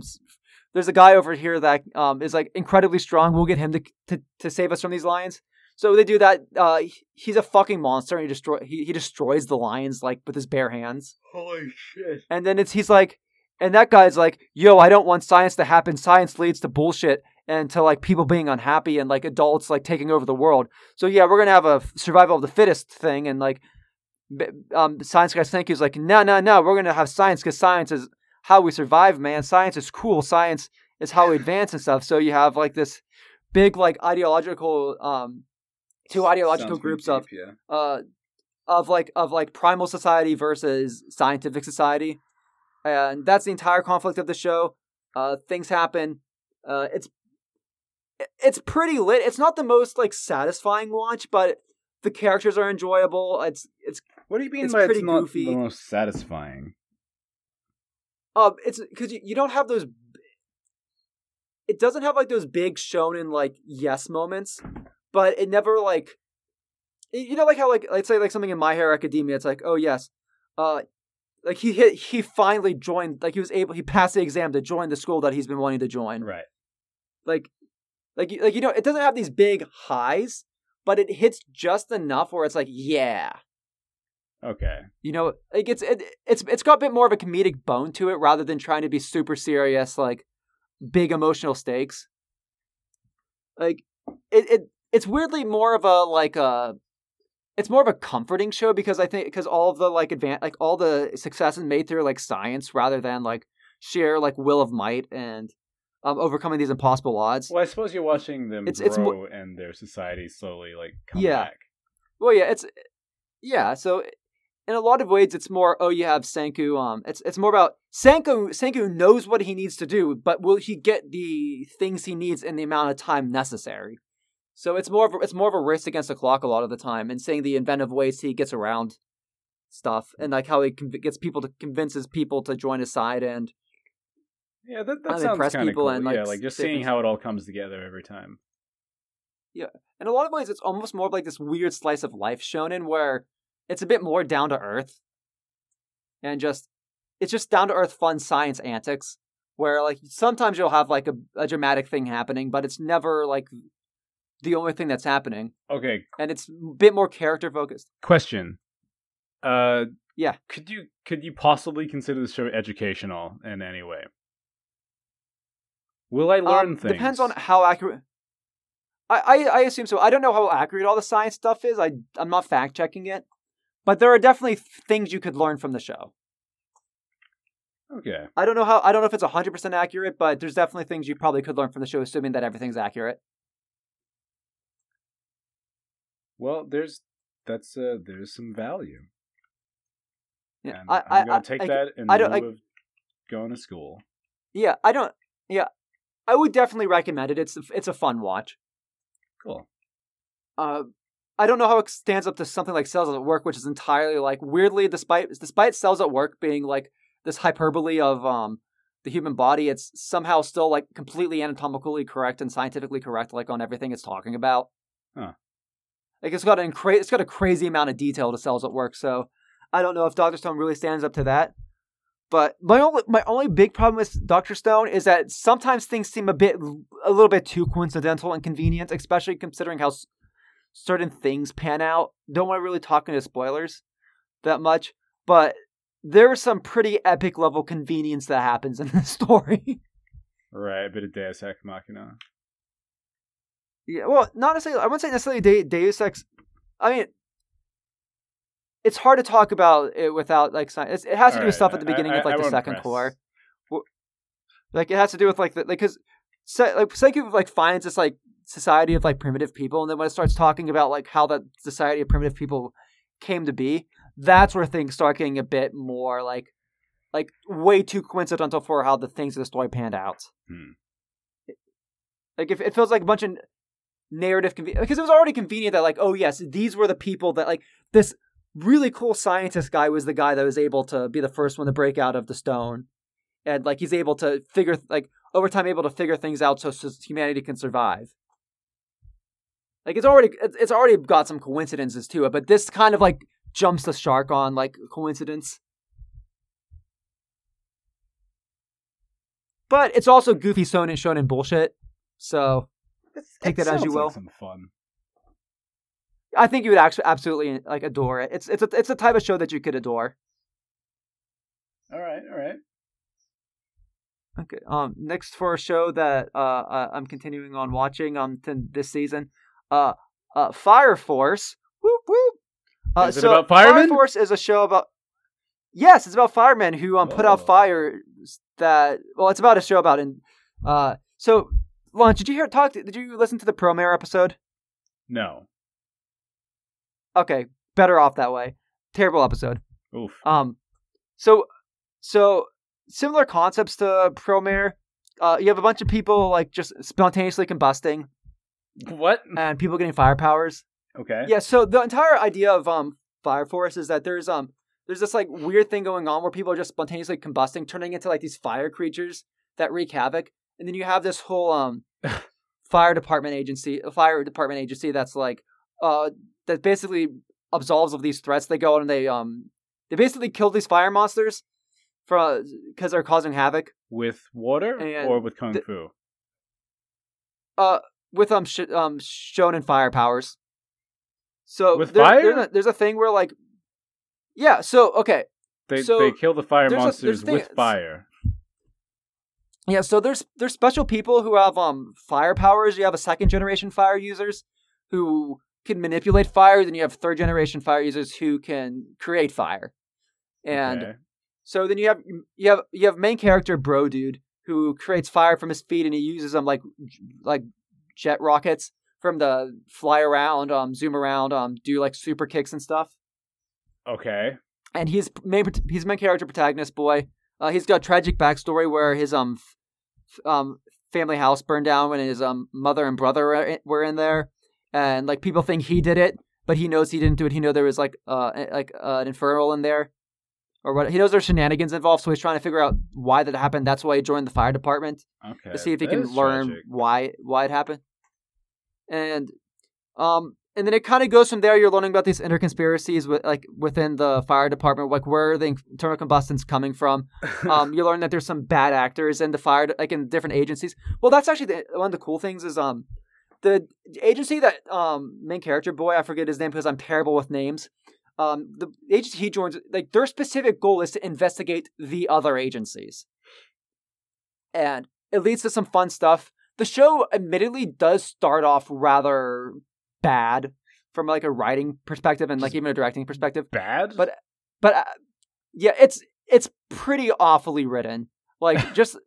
there's a guy over here that um is like incredibly strong. We'll get him to to, to save us from these lions. So they do that. Uh, he's a fucking monster. And he destroy he, he destroys the lions like with his bare hands. Holy shit! And then it's he's like, and that guy's like, yo, I don't want science to happen. Science leads to bullshit and to like people being unhappy and like adults like taking over the world. So yeah, we're gonna have a survival of the fittest thing and like, um, science guy thank you's like, no, no, no, we're gonna have science because science is how we survive, man. Science is cool. Science is how we advance and stuff. So you have like this big like ideological um two ideological Sounds groups of yeah. uh of like of like primal society versus scientific society and that's the entire conflict of the show uh things happen uh it's it's pretty lit it's not the most like satisfying watch but the characters are enjoyable it's it's What do you mean It's by pretty it's not goofy. the most satisfying? Uh it's because you, you don't have those it doesn't have like those big shonen like yes moments but it never like you know like how like let's say like something in my hero academia it's like oh yes uh like he hit he finally joined like he was able he passed the exam to join the school that he's been wanting to join Right. like like like you know it doesn't have these big highs but it hits just enough where it's like yeah Okay. you know like it's it, it's it's got a bit more of a comedic bone to it rather than trying to be super serious like big emotional stakes like it, it it's weirdly more of a like a it's more of a comforting show because i think because all of the like advan like all the success is made through like science rather than like sheer like will of might and um overcoming these impossible odds Well, I suppose you're watching them It's- grow it's mo- and their society slowly like come Yeah. back. Well, yeah, it's yeah. So in a lot of ways, it's more. Oh, you have Senku. Um, it's it's more about Senku. Senku knows what he needs to do, but will he get the things he needs in the amount of time necessary? So it's more of a, it's more of a race against the clock a lot of the time, and seeing the inventive ways he gets around stuff, and like how he conv- gets people to convinces people to join his side, and Yeah, that, that sounds kind of cool. and, like, yeah, like just seeing how it all comes together every time. Yeah, in a lot of ways, it's almost more of like this weird slice of life shonen where it's a bit more down to earth, and just it's just down to earth fun science antics. Where like sometimes you'll have like a, a dramatic thing happening, but it's never like the only thing that's happening, Okay, and it's a bit more character focused. question. Uh, Yeah. Could you could you possibly consider the show educational in any way? Will I learn Um, things? Depends on how accurate. I, I I assume so. I don't know how accurate all the science stuff is. I I'm not fact checking it, but there are definitely things you could learn from the show. Okay. I don't know how. I don't know if it's hundred percent accurate, but there's definitely things you probably could learn from the show, assuming that everything's accurate. Well, there's that's uh, there's some value. Yeah, And I, I'm gonna I- take I- that in I don't- lieu I- of going to school. Yeah, I don't. Yeah, I would definitely recommend it. It's it's a fun watch. Cool. Uh, I don't know how it stands up to something like Cells at Work, which is entirely like weirdly, despite despite Cells at Work being like this hyperbole of um the human body, it's somehow still like completely anatomically correct and scientifically correct, like on everything it's talking about. Huh. Like it's got an cra- it's got a crazy amount of detail to Cells at Work, so I don't know if Doctor Stone really stands up to that. But my only my only big problem with Doctor Stone is that sometimes things seem a bit a little bit too coincidental and convenient, especially considering how certain things pan out. Don't want to really talk into spoilers that much, but there's some pretty epic level convenience that happens in the story. Right, a bit of Deus Ex Machina. yeah, well, not necessarily. I wouldn't say necessarily De- Deus Ex. I mean, it's hard to talk about it without like sci- it's, it has to do with Alright, stuff at the beginning I- of like I the second press. core. Like it has to do with like the like because like Psyche like finds this like society of like primitive people, and then when it starts talking about like how that society of primitive people came to be, that's where things start getting a bit more like like way too coincidental for how the things of the story panned out. Hmm. Like if it feels like a bunch of narrative conven- because it was already convenient that like oh yes these were the people that like this really cool scientist guy was the guy that was able to be the first one to break out of the stone and like he's able to figure like over time able to figure things out so, so humanity can survive like it's already it's already got some coincidences to it but this kind of like jumps the shark on like coincidence but it's also goofy shonen shonen bullshit so Take It that as you sounds like will. Some fun. I think you would actually absolutely like adore it. It's it's a, it's a type of show that you could adore. All right, all right. Okay. Um. Next for a show that uh, uh I'm continuing on watching um to this season, uh, uh Fire Force. Whoop whoop. Uh, Is it so about firemen? Fire Force is a show about. Yes, it's about firemen who um put out Oh. fires that. Well, it's about a show about in. Uh. So, Lon, did you hear talk? Did you listen to the Promare episode? No. Okay, better off that way. Terrible episode. Oof. Um, so, so similar concepts to Promare. Uh, you have a bunch of people like just spontaneously combusting What? and people getting fire powers. Okay. Yeah. So the entire idea of um Fire Force is that there's um there's this like weird thing going on where people are just spontaneously combusting, turning into like these fire creatures that wreak havoc, and then you have this whole um fire department agency, a fire department agency that's like uh that basically absolves of these threats. They go out and they um they basically kill these fire monsters for because they're causing havoc With water And or with kung the- fu? uh with um sh- um shonen fire powers. So With there- fire? there's a, there's a thing where like yeah. So okay. They so they kill the fire monsters a with fire. Yeah, so there's there's special people who have um fire powers. You have a second generation fire users who can manipulate fire, then you have third generation fire users who can create fire. And Okay. so then you have you have you have main character Bro Dude who creates fire from his feet and he uses them like like jet rockets from the fly around, um zoom around, um do like super kicks and stuff. Okay. and he's main he's main character protagonist boy. Uh, he's got a tragic backstory where his um f- um family house burned down when his um mother and brother were in, were in there, and like people think he did it, but he knows he didn't do it. He know there was like uh like uh, an infernal in there, or what? He knows there's shenanigans involved, so he's trying to figure out why that happened. That's why he joined the fire department Okay. to see if he That can learn tragic. why why it happened. And um and then it kind of goes from there. You're learning about these interconspiracies with like within the fire department, like where are the internal combustion's coming from. Um, you learn that there's some bad actors in the fire, like in different agencies. Well, that's actually the, one of the cool things is um the agency that um main character boy I forget his name because I'm terrible with names. Um, the agency he joins, like their specific goal is to investigate the other agencies, and it leads to some fun stuff. The show, admittedly, does start off rather bad from like a writing perspective and like Just even a directing perspective. Bad. But- But uh, yeah, it's it's pretty awfully written. Like just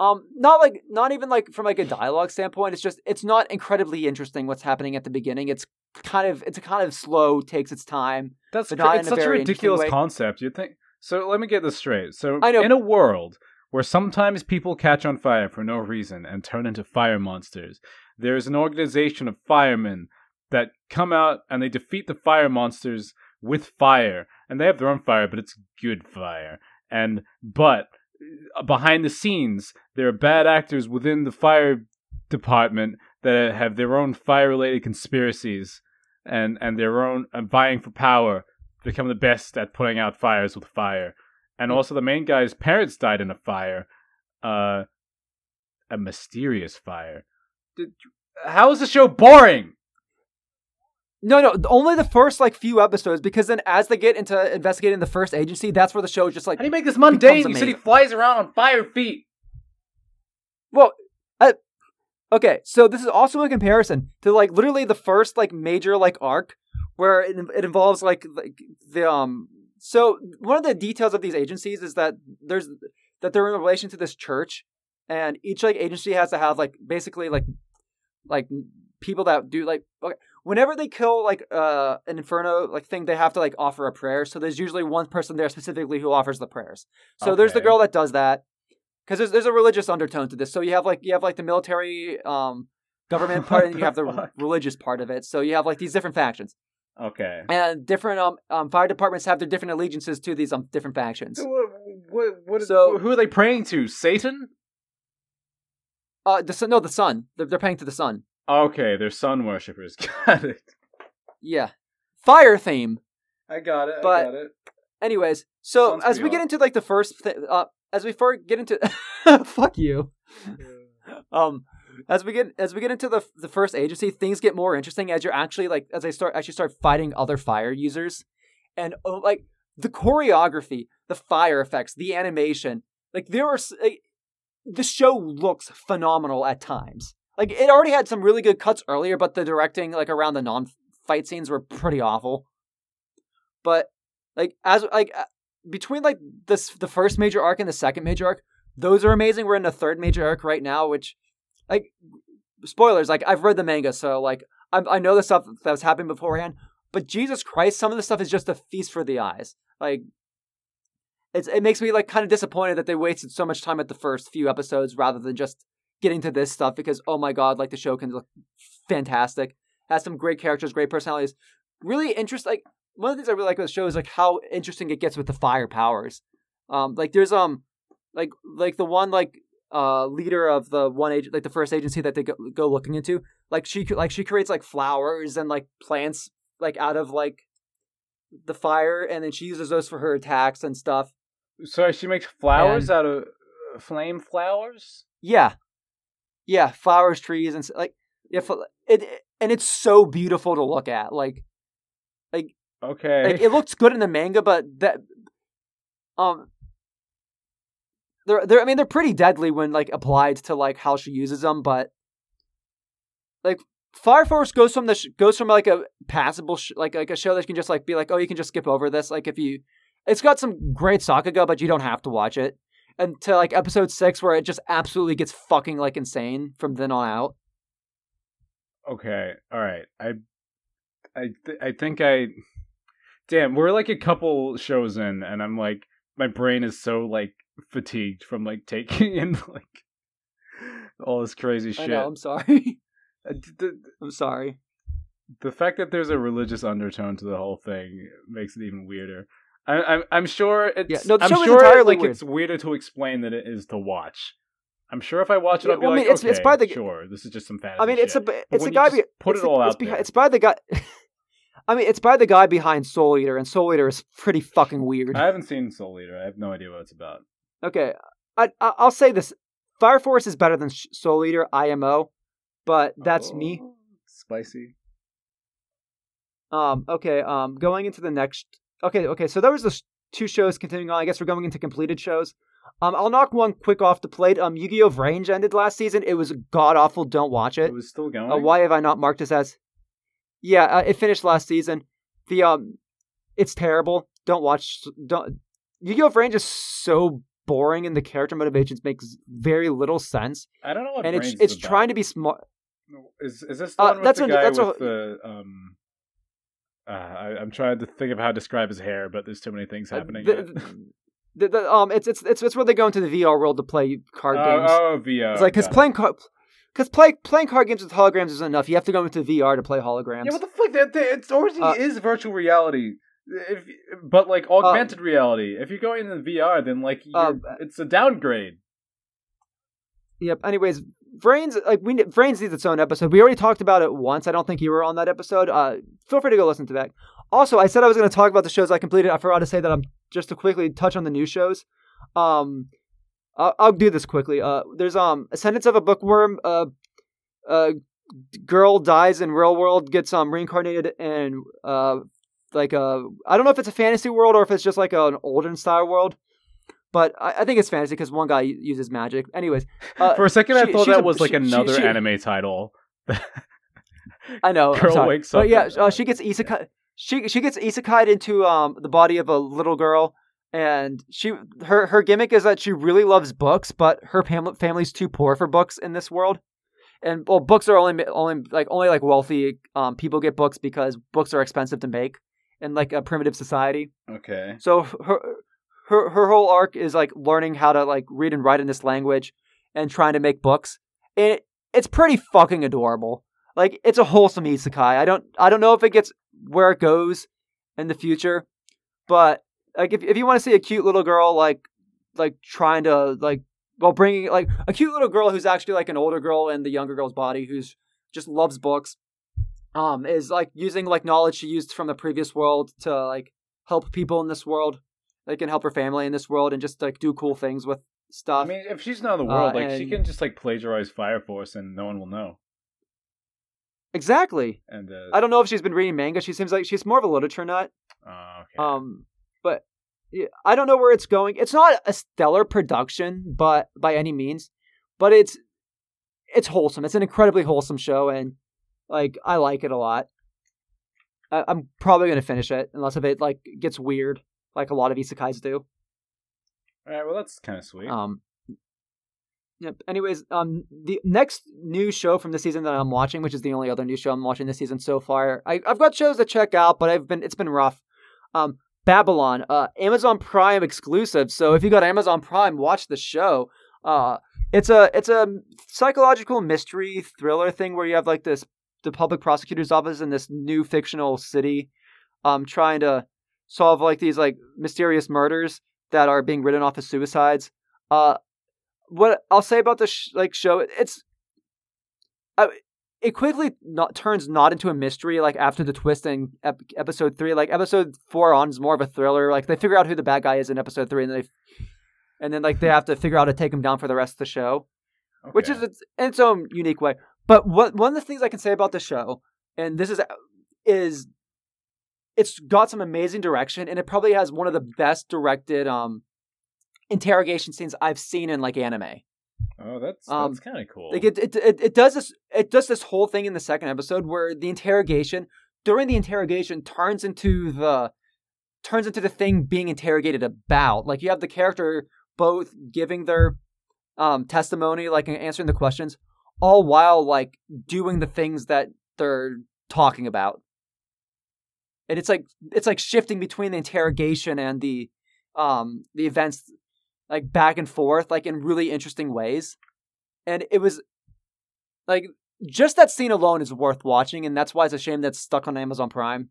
um not like not even like from like a dialogue standpoint. It's just it's not incredibly interesting what's happening at the beginning. It's kind of it's a kind of slow, takes its time. That's not it's such a ridiculous concept. You think so? Let me get this straight. So, I know. in a world where sometimes people catch on fire for no reason and turn into fire monsters, there is an organization of firemen that come out and they defeat the fire monsters with fire, and they have their own fire, but it's good fire. And but uh, behind the scenes, there are bad actors within the fire department that have their own fire-related conspiracies and and their own uh, vying for power to become the best at putting out fires with fire. And also the main guy's parents died in a fire. Uh a mysterious fire. Did, how is the show boring? No, no, only the first like few episodes because then as they get into investigating the first agency, that's where the show is just like How do you make this mundane? You said he flies around on fire feet. Well, uh, okay, so this is also a comparison to like literally the first like major like arc where it, it involves like like the um. So one of the details of these agencies is that there's that they're in relation to this church, and each like agency has to have like basically like like people that do like okay whenever they kill like uh an inferno like thing they have to like offer a prayer. So there's usually one person there specifically who offers the prayers. So there's the girl that does that because there's, there's a religious undertone to this. So you have like you have like the military um government part and you have the the religious part of it. So you have like these different factions Okay. and different um, um fire departments have their different allegiances to these um different factions So what, what, what is, So- who are they praying to? Satan? uh the sun no the sun they're, they're paying to the sun Okay, they're sun worshippers. Got it. yeah fire theme I got it. But- got it. Anyways, so Sounds as we get into like the first, th- uh, as we first get into, fuck you. Um, as we get as we get into the the first agency, things get more interesting as you're actually like as I start actually start fighting other fire users, and oh, like the choreography, the fire effects, the animation, like there are like, the show looks phenomenal at times. Like it already had some really good cuts earlier, but the directing like around the non fight scenes were pretty awful. But like as like uh, between like this the first major arc and the second major arc, those are amazing. We're in the third major arc right now, which like spoilers. Like I've read the manga, so like I, I know the stuff that was happening beforehand. But Jesus Christ, some of the stuff is just a feast for the eyes. Like it's it makes me like kind of disappointed that they wasted so much time at the first few episodes rather than just getting to this stuff because oh my god, like the show can look fantastic. Has some great characters, great personalities. Really interesting. Like one of the things I really like about the show is like how interesting it gets with the fire powers. Um, like there's um, like like the one like uh leader of the one agent, like the first agency that they go, go looking into. Like she like she creates like flowers and like plants like out of like the fire, and then she uses those for her attacks and stuff. So she makes flowers And- out of uh, flame flowers. Yeah, yeah, flowers, trees, and like yeah, fl- it, it- and it's so beautiful to look at. Like, like Okay. like it looks good in the manga, but that um they're they're I mean they're pretty deadly when like applied to like how she uses them, but like Fire Force goes from the sh- goes from like a passable sh- like like a show that you can just like be like oh you can just skip over this like if you it's got some great Sakuga but you don't have to watch it to like episode six where it just absolutely gets fucking like insane from then on out. Okay, all right. I, I, th- I think I. Damn, we're like a couple shows in, and I'm like, my brain is so like fatigued from like taking in like all this crazy I shit. know I'm sorry. Uh, I'm sorry. the fact that there's a religious undertone to the whole thing makes it even weirder. I, I'm I'm sure it's Yeah, no, the I'm is sure entirely like weird. it's weirder to explain than it is to watch. I'm sure if I watch it, I'll be well, I like, mean, it's- okay, it's by the- sure, this is just some fantasy. I mean, it's shit. a it's a guy. be- put it's it all it's out behi- there. It's by the guy. I mean, it's by the guy behind Soul Eater, and Soul Eater is pretty fucking weird. I haven't seen Soul Eater. I have no idea what it's about. Okay, I, I I'll say this: Fire Force is better than Soul Eater IMO, but that's me. Oh, Spicy. Um. Okay. Um. Going into the next. Okay. Okay. So there was the two shows continuing on. I guess we're going into completed shows. Um. I'll knock one quick off the plate. Um. Yu-Gi-Oh! VRAINS ended last season. It was god awful. Don't watch it. It was still going. Uh, why have I not marked this as? Yeah, uh, it finished last season. The um, it's terrible. Don't watch. Don't. Yu-Gi-Oh! VRAINS is so boring, and the character motivations makes very little sense. I don't know what. and it's it's about. trying to be smart. Is is this the Uh, one with that's the a- guy that's a- with the um Uh, I, I'm trying to think of how to describe his hair, but there's too many things happening. Uh, the, the, the, um, it's it's it's it's where they go into the VR world to play card games. Oh, oh VR. It's like because playing card. Because play, playing card games with holograms isn't enough. You have to go into VR to play holograms. Yeah, what the fuck? That, that it already Uh, is virtual reality. If, but like augmented reality. If you're going into VR, then like you're, Uh, it's a downgrade. Yep. Anyways, VRAINS like we VRAINS needs its own episode. We already talked about it once. I don't think you were on that episode. Uh, feel free to go listen to that. Also, I said I was going to talk about the shows I completed. I forgot to say that I'm just to quickly touch on the new shows. Um, I'll, I'll do this quickly. Uh, there's um Ascendance of a Bookworm. Uh, uh, girl dies in real world, gets um reincarnated and uh like a I don't know if it's a fantasy world or if it's just like an olden style world. But I, I think it's fantasy because one guy uses magic. Anyways, uh, For a second, I thought that a- was like she- she- another she- anime title. I know. Girl wakes up But yeah, uh, she gets isekai. She she gets isekai'd into um the body of a little girl, and she her her gimmick is that she really loves books, but her fam- family's too poor for books in this world. And well, books are only only like only like wealthy um people get books because books are expensive to make in like a primitive society. Okay. So her her her whole arc is like learning how to like read and write in this language and trying to make books. It it's pretty fucking adorable. Like it's a wholesome isekai. I don't I don't know if it gets where it goes in the future, but like if if you want to see a cute little girl like like trying to like well bringing like a cute little girl who's actually like an older girl in the younger girl's body who's just loves books um is like using like knowledge she used from the previous world to like help people in this world they can help her family in this world and just like do cool things with stuff. I mean, if she's not in the world, Uh, like she can just like plagiarize Fire Force and no one will know. exactly And uh, i don't know if she's been reading manga she seems like she's more of a literature nut oh, okay. Um, but yeah, I don't know where it's going. It's not a stellar production, but by any means, but it's it's wholesome. It's an incredibly wholesome show, and like I like it a lot. I, I'm probably gonna finish it unless if it like gets weird, like a lot of isekais do. All right. Well, that's kind of sweet. Um. Yep. Anyways, um, the next new show from this season that I'm watching, which is the only other new show I'm watching this season so far, I, I've got shows to check out, but I've been it's been rough. Um, Babylon, uh, Amazon Prime exclusive. So if you got Amazon Prime, watch the show. Uh, it's a it's a psychological mystery thriller thing where you have like this the public prosecutor's office in this new fictional city, um, trying to solve like these like mysterious murders that are being written off as suicides. Uh, what I'll say about the sh- like show, it's uh, it quickly not turns not into a mystery like after the twist in ep- episode three. Like episode four on is more of a thriller. Like they figure out who the bad guy is in episode three, and they and then like they have to figure out how to take him down for the rest of the show which is its, in its own unique way. But what one of the things I can say about the show, and this is is it's got some amazing direction, and it probably has one of the best directed um interrogation scenes I've seen in like anime. oh, that's um, kind of cool. Like it, it, it, it does this, it does this whole thing in the second episode where the interrogation during the interrogation turns into the turns into the thing being interrogated about. Like you have the character both giving their um testimony, like answering the questions, all while like doing the things that they're talking about. And it's like it's like shifting between the interrogation and the um the events like back and forth like in really interesting ways and it was like just that scene alone is worth watching and that's why it's a shame that's stuck on amazon prime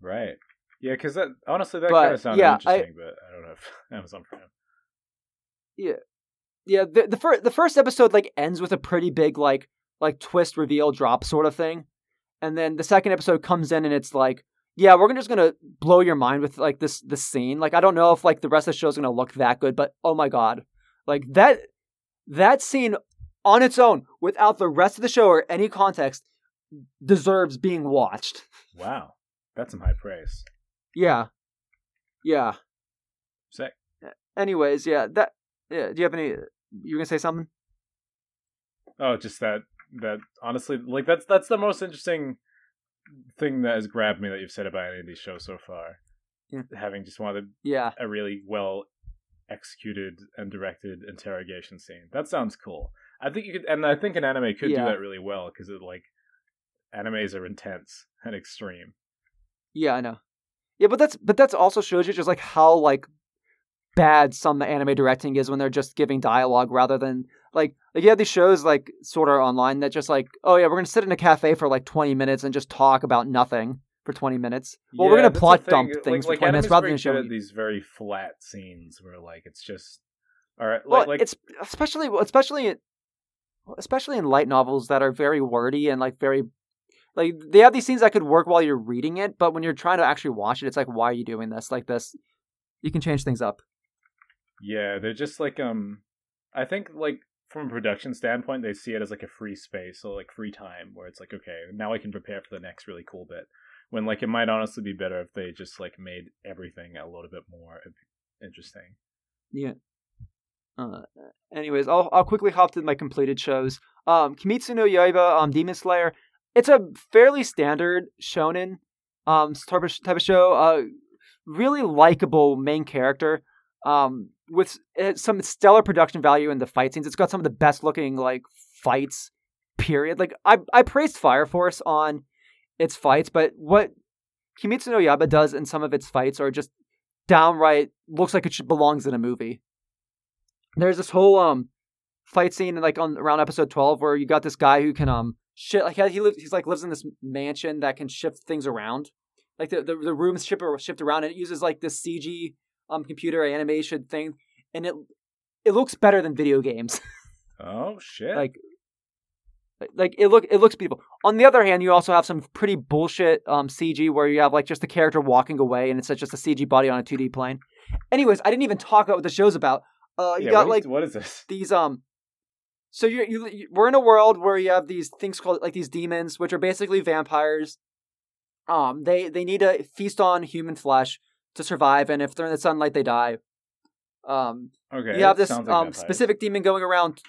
right. Yeah, because that honestly that kind of sounded yeah, I- interesting, but I don't know if Amazon Prime. yeah the, the first the first episode like ends with a pretty big like like twist reveal drop sort of thing. And then the second episode comes in and it's like yeah we're just gonna blow your mind with like this this scene. Like i don't know if like the rest of the show's gonna look that good but oh my god. Like that that scene on its own without the rest of the show or any context deserves being watched. Wow, that's some high praise. yeah. Yeah. Sick. anyways yeah that yeah do you have any you were gonna say something Oh, just that that honestly, like that's that's the most interesting thing that has grabbed me that you've said about any of these shows so far. Yeah. Having just wanted yeah a really well executed and directed interrogation scene. That sounds cool. I think you could, and I think an anime could Yeah. do that really well because it like animes are intense and extreme. Yeah, I know. Yeah, but that's but that's also shows you just like how like bad some anime directing is when they're just giving dialogue rather than like like you have these shows like sort of online that just like oh yeah we're gonna sit in a cafe for like 20 minutes and just talk about nothing for 20 minutes well we're gonna plot thing. dump things like, for 20 like minutes anime's rather than showing these very flat scenes where like it's just all right. well Like, like it's especially especially especially in light novels that are very wordy and like very like they have these scenes that could work while you're reading it but when you're trying to actually watch it it's like why are you doing this like this you can change things up yeah, they're just like um. I think like from a production standpoint, they see it as like a free space, so like free time, where it's like okay, now I can prepare for the next really cool bit. When like it might honestly be better if they just like made everything a little bit more interesting. Yeah. Uh, anyways, I'll I'll quickly hop to my completed shows. Um, Kimetsu no Yaiba, um, Demon Slayer. It's a fairly standard shonen, um, type of, type of show. Uh, really likable main character. Um, with uh, some stellar production value in the fight scenes. It's got some of the best looking like fights. Period. Like I I praised Fire Force on its fights, but what Kimetsu no Yaiba does in some of its fights are just downright looks like it should belongs in a movie. There's this whole um fight scene like on around episode 12 where you got this guy who can um shit like he lives he's like lives in this mansion that can shift things around. Like the the, the rooms shift shift around and it uses like this CG um computer animation thing and it it looks better than video games. Oh shit! like like it look it looks beautiful. On the other hand, you also have some pretty bullshit um CG where you have like just a character walking away and it's just a CG body on a 2D plane. Anyways, I didn't even talk about what the show's about. Uh, you yeah, got what like is, what is this? these um so you you you- we're in a world where you have these things called like these demons which are basically vampires um they they need to feast on human flesh to survive and if they're in the sunlight they die um Okay, you have this like um specific demon going around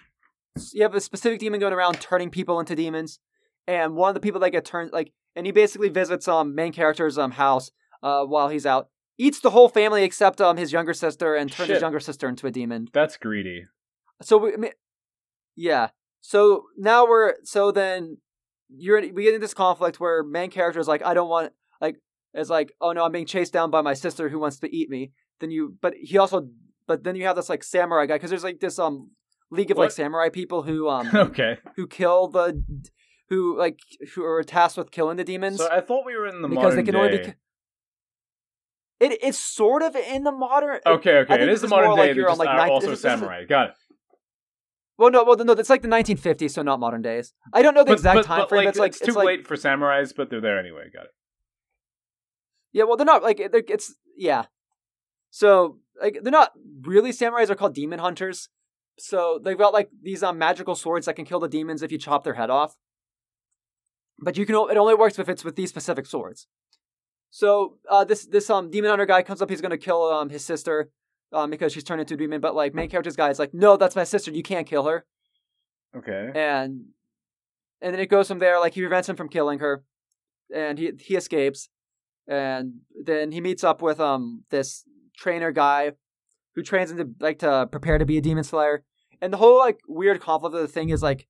you have a specific demon going around turning people into demons and one of the people that get turned like and he basically visits um main character's um house uh while he's out eats the whole family except um his younger sister and turns his younger sister into a demon That's greedy. so we, I mean, yeah. So now we're so then you're in, we get into this conflict where main character is like, I don't want like is like, oh no, I'm being chased down by my sister who wants to eat me. Then you, but he also, but then you have this like samurai guy because there's like this um league of like samurai people who um okay. who kill the who like who are tasked with killing the demons So I thought we were in the because modern they can day. only be. It, it's sort of in the modern. Okay, okay. It is the modern day. like Like you're on, like, ninth- also this is- this is- samurai. Got it. Well, no, well, no, it's like the 1950s, so not modern days. I don't know the But, exact but, time but, frame. like, but it's like it's it's too like, late for samurais, but they're there anyway. Got it. Yeah, well, they're not like they're, it's yeah. So like they're not really samurais. They're called demon hunters. So they've got like these um, magical swords that can kill the demons if you chop their head off. But you can it only works if it's with these specific swords. So uh, this this um demon hunter guy comes up. He's gonna kill um his sister um because she's turned into a demon. But like main character's guy is like, no, that's my sister. You can't kill her. Okay. and and then it goes from there. Like he prevents him from killing her, and he he escapes, and then he meets up with um this trainer guy, who trains him to like to prepare to be a demon slayer. And the whole like weird conflict of the thing is like,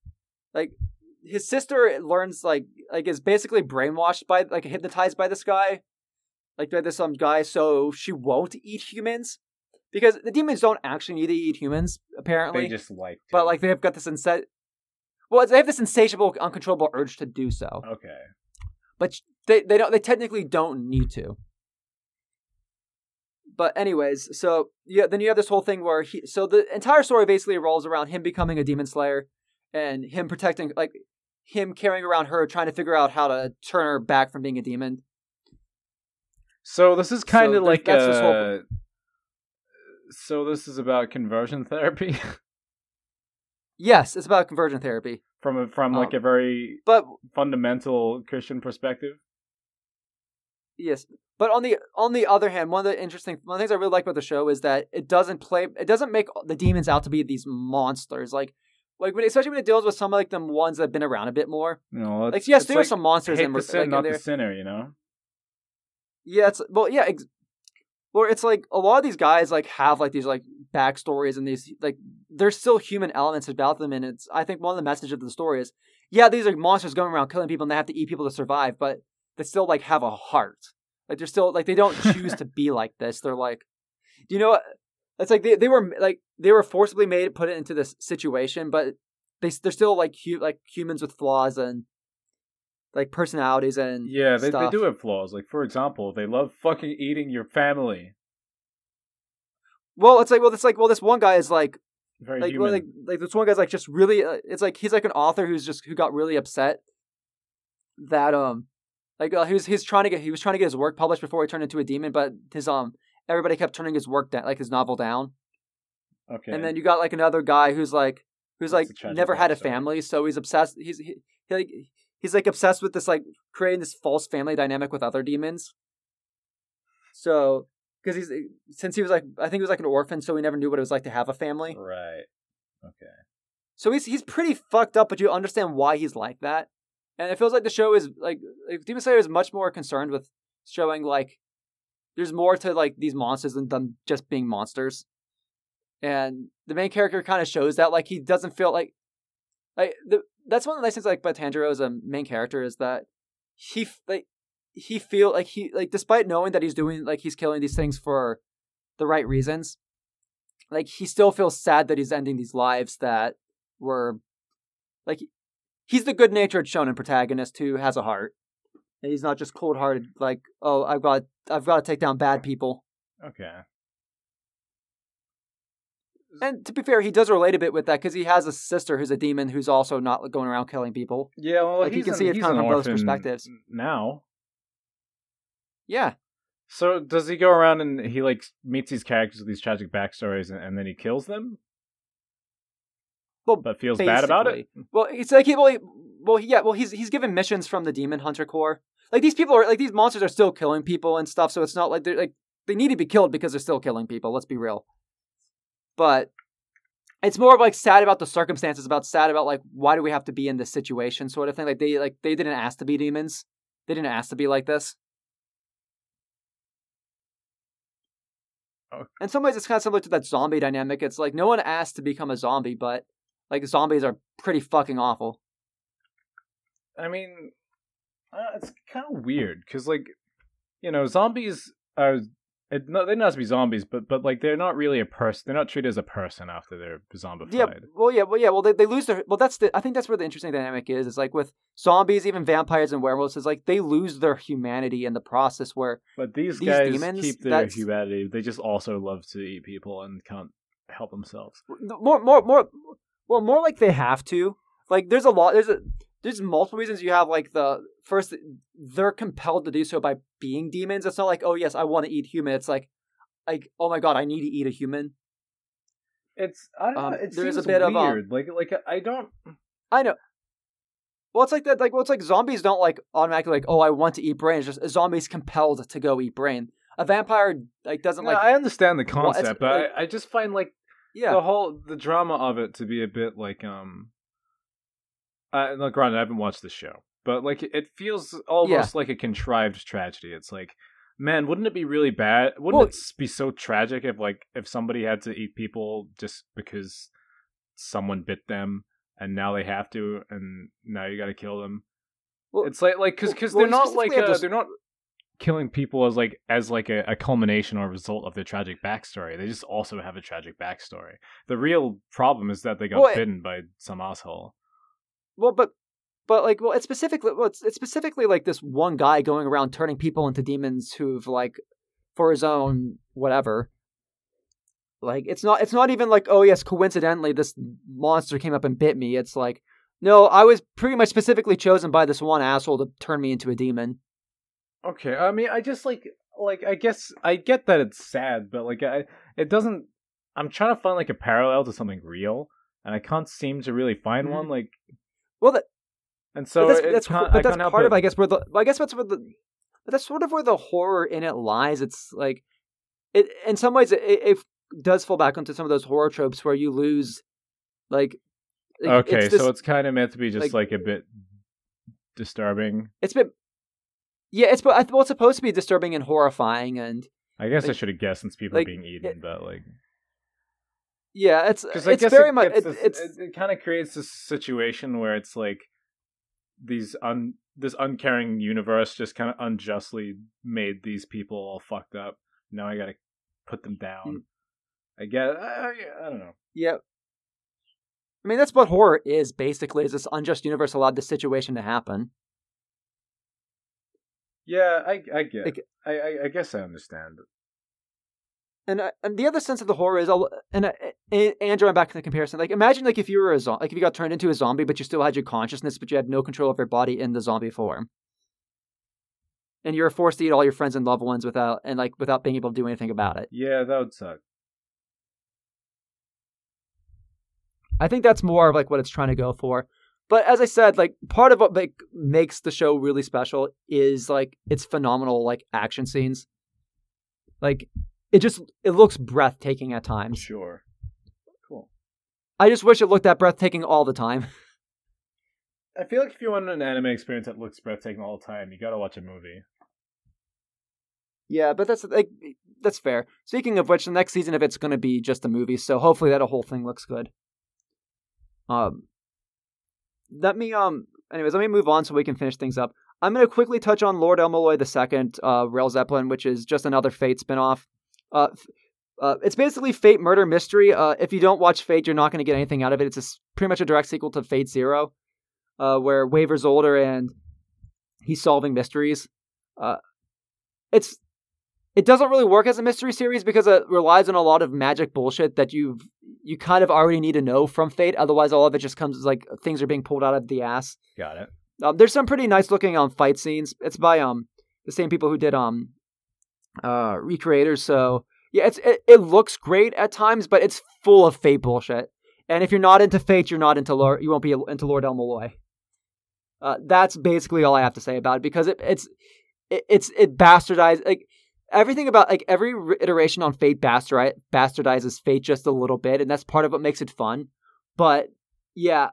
like his sister learns like like is basically brainwashed by like hypnotized by this guy, like by this um guy, so she won't eat humans. Because the demons don't actually need to eat humans, apparently They just like. but like they've got this insa- well they have this insatiable uncontrollable urge to do so Okay. But they they don't they technically don't need to. But anyways so yeah then you have this whole thing where he so the entire story basically revolves around him becoming a demon slayer and him protecting like him carrying around her trying to figure out how to turn her back from being a demon. So this is kind of there's- like that's this whole- uh, So this is about conversion therapy? Yes it's about conversion therapy from a, from like Um, a very but fundamental Christian perspective. Yes, but on the on the other hand, one of the interesting one of the things I really like about the show is that it doesn't play it doesn't make the demons out to be these monsters like like when, especially when it deals with some of like the ones that have been around a bit more. You know, Like yes, there are some monsters hate in, the like, sin, in not the sinner. You know. Yeah, it's well, yeah, ex- well, it's like a lot of these guys like have like these like backstories and these like there's still human elements about them, and it's I think one of the messages of the story is yeah, these are monsters going around killing people and they have to eat people to survive, but they still like have a heart. Like they're still like they don't choose to be like this. They're like, do you know what? It's like they, they were like they were forcibly made put it into this situation, but they they're still like hu- like humans with flaws and like personalities and Yeah, they, they do have flaws. Like for example, they love fucking eating your family. Well, it's like well, it's like well, this one guy is like Very like well, like like this one guy's like just really. Uh, it's like he's like an author who's just who got really upset that um like uh, he was he's trying to get he was trying to get his work published before he turned into a demon, but his um everybody kept turning his work down like his novel down, okay. and then you got like another guy who's like who's What's like never had a family, so he's obsessed. He's he, he like he's like obsessed with this like creating this false family dynamic with other demons. So because he's since he was like I think he was like an orphan, so he never knew what it was like to have a family. right. Okay. So he's he's pretty fucked up, but you understand why he's like that. And it feels like the show is like, like Demon Slayer is much more concerned with showing like there's more to like these monsters than them just being monsters. And the main character kind of shows that like he doesn't feel like like the that's one of the nice things like about Tanjiro as a main character is that he like he feel like he like despite knowing that he's doing like he's killing these things for the right reasons like he still feels sad that he's ending these lives that were like he's the good natured shonen protagonist who has a heart and he's not just cold hearted like oh i've got i've got to take down bad people Okay. And to be fair he does relate a bit with that because he has a sister who's a demon who's also not going around killing people Yeah, well, Like, you can an- see it kind of from both perspectives. now. yeah So does he go around and he like meets these characters with these tragic backstories and, and then he kills them? Well, but feels bad about it. Well, it's like he, well, he, well, yeah, well, he's he's given missions from the Demon Hunter Corps. Like these people are like these monsters are still killing people and stuff, so it's not like they're like they need to be killed because they're still killing people. Let's be real. But it's more of like sad about the circumstances, about sad about like why do we have to be in this situation, sort of thing. Like they like they didn't ask to be demons. They didn't ask to be like this. Okay. In some ways, it's kind of similar to that zombie dynamic. It's like no one asked to become a zombie, but like zombies are pretty fucking awful. I mean, uh, it's kind of weird because, like, you know, zombies are. It, no, they don't have to be zombies, but but like they're not really a person. They're not treated as a person after they're zombified. Yeah, well, yeah, well, yeah, well, they, they lose their. Well, that's the. I think that's where the interesting dynamic is. Is like with zombies, even vampires and werewolves, is like they lose their humanity in the process. Where But these, these guys demons, keep their that's- humanity. They just also love to eat people and can't help themselves. more, more, more, well, more like they have to. Like, there's a lot. There's a. There's multiple reasons you have like the first. They're compelled to do so by being demons. It's not like, oh yes, I want to eat human. It's like, like, oh my god, I need to eat a human. It's I don't Um, know. It there is seems a bit of, um, like like I don't. I know. Well, it's like that. Like, well, it's like zombies don't like automatically like, oh, I want to eat brain. It's just a zombie's compelled to go eat brain. A vampire like doesn't No, like. I understand the Well, concept, but like- I, I just find like yeah, the whole the drama of it to be a bit like um. Uh, no, granted, I haven't watched the show, but like it feels almost like a contrived tragedy. It's like, man, wouldn't it be really bad? Wouldn't Well- it be so tragic if like if somebody had to eat people just because someone bit them and now they have to, and now you got to kill them? Well- it's like like because because well, they're not like uh, they're not killing people as like as like a, a culmination or result of their tragic backstory. They just also have a tragic backstory. The real problem is that they got Well, bitten by some asshole. Well, but but like, well, it's specifically well, it's, it's specifically like this one guy going around turning people into demons who've like for his own whatever. Like it's not it's not even like oh yes coincidentally this monster came up and bit me. It's like no, I was pretty much specifically chosen by this one asshole to turn me into a demon. Okay, I mean, I just like like I guess I get that it's sad, but like I it doesn't. I'm trying to find like a parallel to something real, and I can't seem to really find Mhm. one. Like, Well, that, and so that's, that's, can't- but that's part of I guess where the I guess that's where the that's sort of where the horror in it lies. It's like it in some ways it, it does fall back onto some of those horror tropes where you lose like, like, Okay, it's this, so it's kind of meant to be just like- like, a bit disturbing. it's been yeah it's but well it's supposed to be disturbing and horrifying and I guess I should have guessed since people like, are being eaten, but like yeah it's I it's guess very it, much it, this- it's it, it kind of creates this situation where it's like these un this uncaring universe just kind of unjustly made these people all fucked up. Now I gotta put them down. Mm. I guess I, I, I don't know. Yep. I mean, that's what horror is basically. Is this unjust universe allowed this situation to happen? Yeah, I I get. Like- I, I I guess I understand. And uh, and the other sense of the horror is, I'll- and uh, and Andrew, I'm back to the comparison. Like, imagine like if you were a zombie, like if you got turned into a zombie, but you still had your consciousness, but you had no control of your body in the zombie form, and you were forced to eat all your friends and loved ones without and like without being able to do anything about it. Yeah, that would suck. I think that's more of like what it's trying to go for. But as I said, like part of what like makes the show really special is like its phenomenal like action scenes. Like it just it looks breathtaking at times. Sure. Cool. I just wish it looked that breathtaking all the time. I feel like if you want an anime experience that looks breathtaking all the time, you gotta watch a movie. Yeah, but that's like that's fair. Speaking of which, the next season of it's going to be just a movie, so hopefully that whole thing looks good. Um, let me um. Anyways, let me move on so we can finish things up. I'm going to quickly touch on Lord El-Melloi II, uh, Rail Zeppelin, which is just another Fate spinoff. Uh, uh, it's basically Fate Murder Mystery. Uh, if you don't watch Fate, you're not going to get anything out of it. It's a pretty much a direct sequel to Fate Zero, uh, where Waver's older and he's solving mysteries. Uh, it's it doesn't really work as a mystery series because it relies on a lot of magic bullshit that you've you kind of already need to know from Fate. Otherwise, all of it just comes like things are being pulled out of the ass. Got it. Um, there's some pretty nice looking um fight scenes. It's by um the same people who did um uh Re:Creators. So yeah, it's it, it looks great at times, but it's full of Fate bullshit. And if you're not into Fate, you're not into Lord. You won't be into Lord El-Melloi. Uh, that's basically all I have to say about it because it, it's it, it's it bastardized like everything about like every iteration on Fate bastardi- bastardizes Fate just a little bit, and that's part of what makes it fun. But yeah,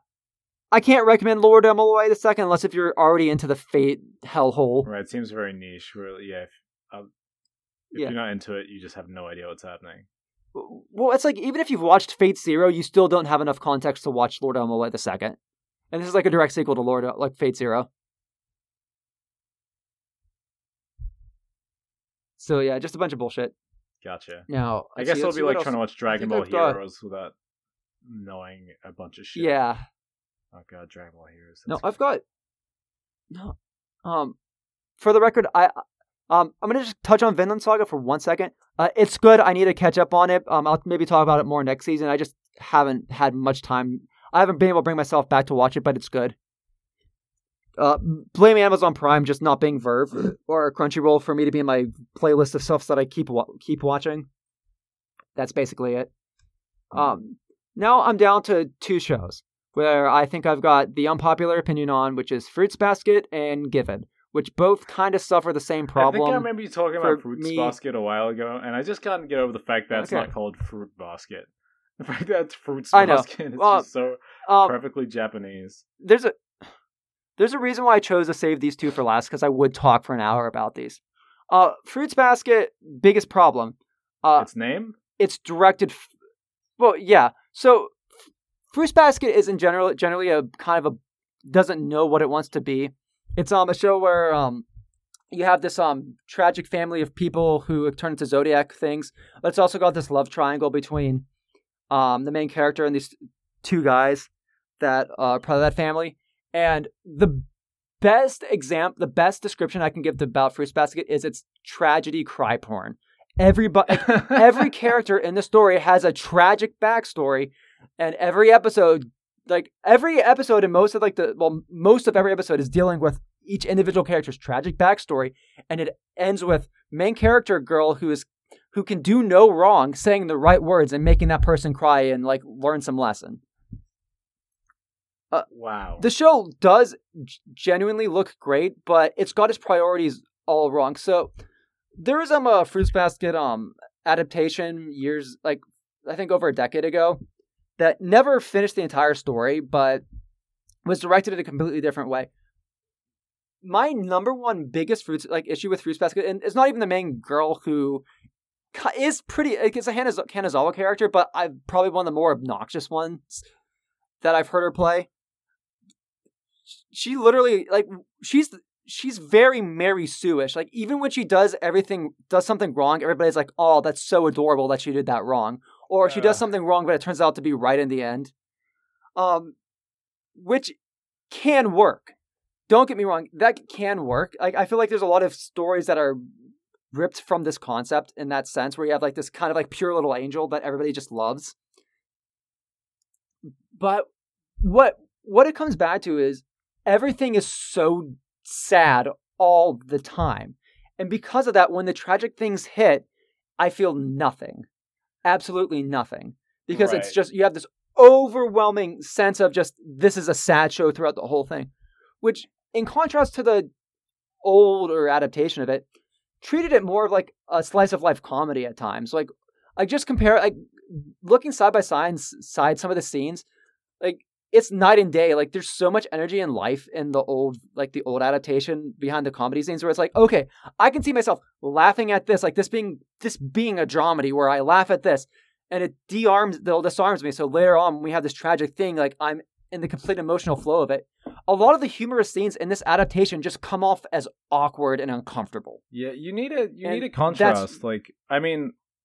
I can't recommend Lord El-Melloi the second unless if you're already into the Fate hellhole. Right. It seems very niche. Really, yeah, um, if Yeah. you're not into it, you just have no idea what's happening. Well, it's like even if you've watched Fate Zero, you still don't have enough context to watch Lord El-Melloi the second. And this is like a direct sequel to Lord like Fate Zero. So yeah, just a bunch of bullshit. Gotcha. Now I guess it'll be like trying to watch Dragon Ball I've got- Heroes without knowing a bunch of shit. Yeah. Oh god, Dragon Ball Heroes. No, I've got no. Um, for the record, I um I'm gonna just touch on Vinland Saga for one second. Uh, it's good. I need to catch up on it. Um, I'll maybe talk about it more next season. I just haven't had much time. I haven't been able to bring myself back to watch it, but it's good. Uh, blame Amazon Prime just not being VRV or Crunchyroll for me to be in my playlist of stuff that I keep wa- keep watching. That's basically it. Um, now I'm down to two shows where I think I've got the unpopular opinion on, which is Fruits Basket and Given, which both kind of suffer the same problem. I think I remember you talking about Fruits me- Basket a while ago, and I just can't get over the fact that it's not called Fruit Basket. The fact that it's Fruits I. Basket is Well, just so Um, perfectly Japanese. there's a there's a reason why I chose to save these two for last because I would talk for an hour about these. Uh, Fruits Basket biggest problem. Uh, its name? it's directed. F- well, yeah. So, Fruits Basket is in general generally a kind of a doesn't know what it wants to be. It's um a show where um you have this um tragic family of people who turn into zodiac things. But it's also got this love triangle between um the main character and these two guys that are part of that family. And the best example, the best description I can give to about Fruits Basket is it's tragedy cry porn. Everybody, every character in the story has a tragic backstory, and every episode, like every episode, and most of like the well, most of every episode is dealing with each individual character's tragic backstory, and it ends with main character girl who is who can do no wrong, saying the right words and making that person cry and like learn some lesson. wow. The show does g- genuinely look great, but it's got its priorities all wrong. So there is um, a Fruits Basket um adaptation years like I think over a decade ago that never finished the entire story, but was directed in a completely different way. My number one biggest fruits like issue with Fruits Basket, and it's not even the main girl who is pretty. It's a Hanaz- Kanazawa character, but I'm probably one of the more obnoxious ones that I've heard her play she literally like she's she's very Mary Sue-ish. Like even when she does everything does something wrong, everybody's like, "Oh, that's so adorable that she did that wrong." Or she does something wrong, but it turns out to be right in the end. Um, which can work. Don't get me wrong, that can work. Like I feel like there's a lot of stories that are ripped from this concept in that sense, where you have like this kind of like pure little angel that everybody just loves. But what what it comes back to is everything is so sad all the time. And because of that, when the tragic things hit, I feel nothing. Absolutely nothing. Because it's just, you have this overwhelming sense of just, this is a sad show throughout the whole thing. Which, in contrast to the older adaptation of it, treated it more of like a slice of life comedy at times. Like, I just compare, like, looking side by side, side some of the scenes, like, it's night and day. Like there's so much energy and life in the old, like the old adaptation behind the comedy scenes, where it's like, okay, I can see myself laughing at this, like this being this being a dramedy where I laugh at this, and it de-arms, they'll disarms me. So later on, when we have this tragic thing, like I'm in the complete emotional flow of it. A lot of the humorous scenes in this adaptation just come off as awkward and uncomfortable. Yeah, you need a you And need a contrast. Like, I mean,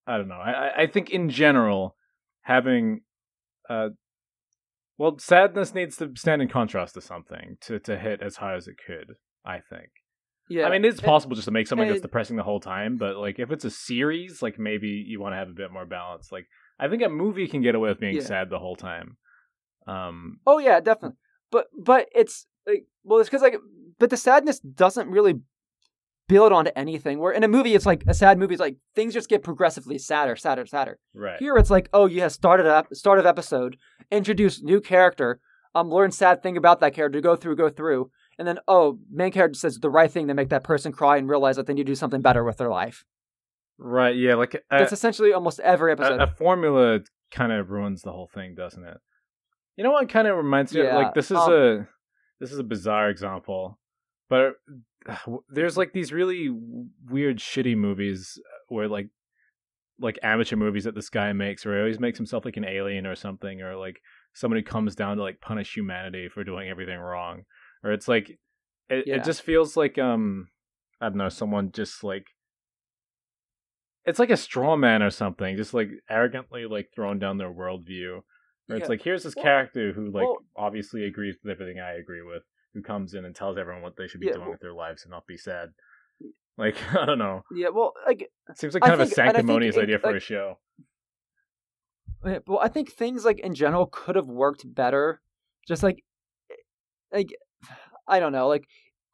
I don't know. I I- I think in general, having, uh, well, sadness needs to stand in contrast to something to to hit as high as it could. I think. Yeah, I mean, it's possible just to make something that's depressing the whole time, but like if it's a series, like maybe you want to have a bit more balance. Like, I think a movie can get away with being Yeah. sad the whole time. Um, Oh yeah, definitely. But but it's like well, it's because like but the sadness doesn't really build onto anything. Where in a movie, it's like a sad movie. It's like things just get progressively sadder, sadder, sadder. right. Here, it's like oh yeah, started up, start of episode, introduce new character, um, learn sad thing about that character, go through, go through, and then oh, main character says the right thing to make that person cry and realize that they need to do something better with their life. Right. Yeah. Like a, That's essentially almost every episode. a, a formula kind of ruins the whole thing, doesn't it? You know what kind of reminds me? of Yeah, Like this is um, a this is a bizarre example, but there's like these really weird, shitty movies where like like amateur movies that this guy makes, where he always makes himself like an alien or something, or like somebody comes down to like punish humanity for doing everything wrong, or it's like it, Yeah. it just feels like um I don't know someone just like it's like a straw man or something, just like arrogantly like throwing down their worldview. Where it's like here's this Well- character who like well- obviously agrees with everything I agree with, who comes in and tells everyone what they should be Yeah, doing well- with their lives and not be sad. Like I don't know. yeah, well, like It seems like I kind of think- a I sanctimonious it- idea for like- a show. Well, I think things like in general could have worked better. Just like, eh, like I don't know, like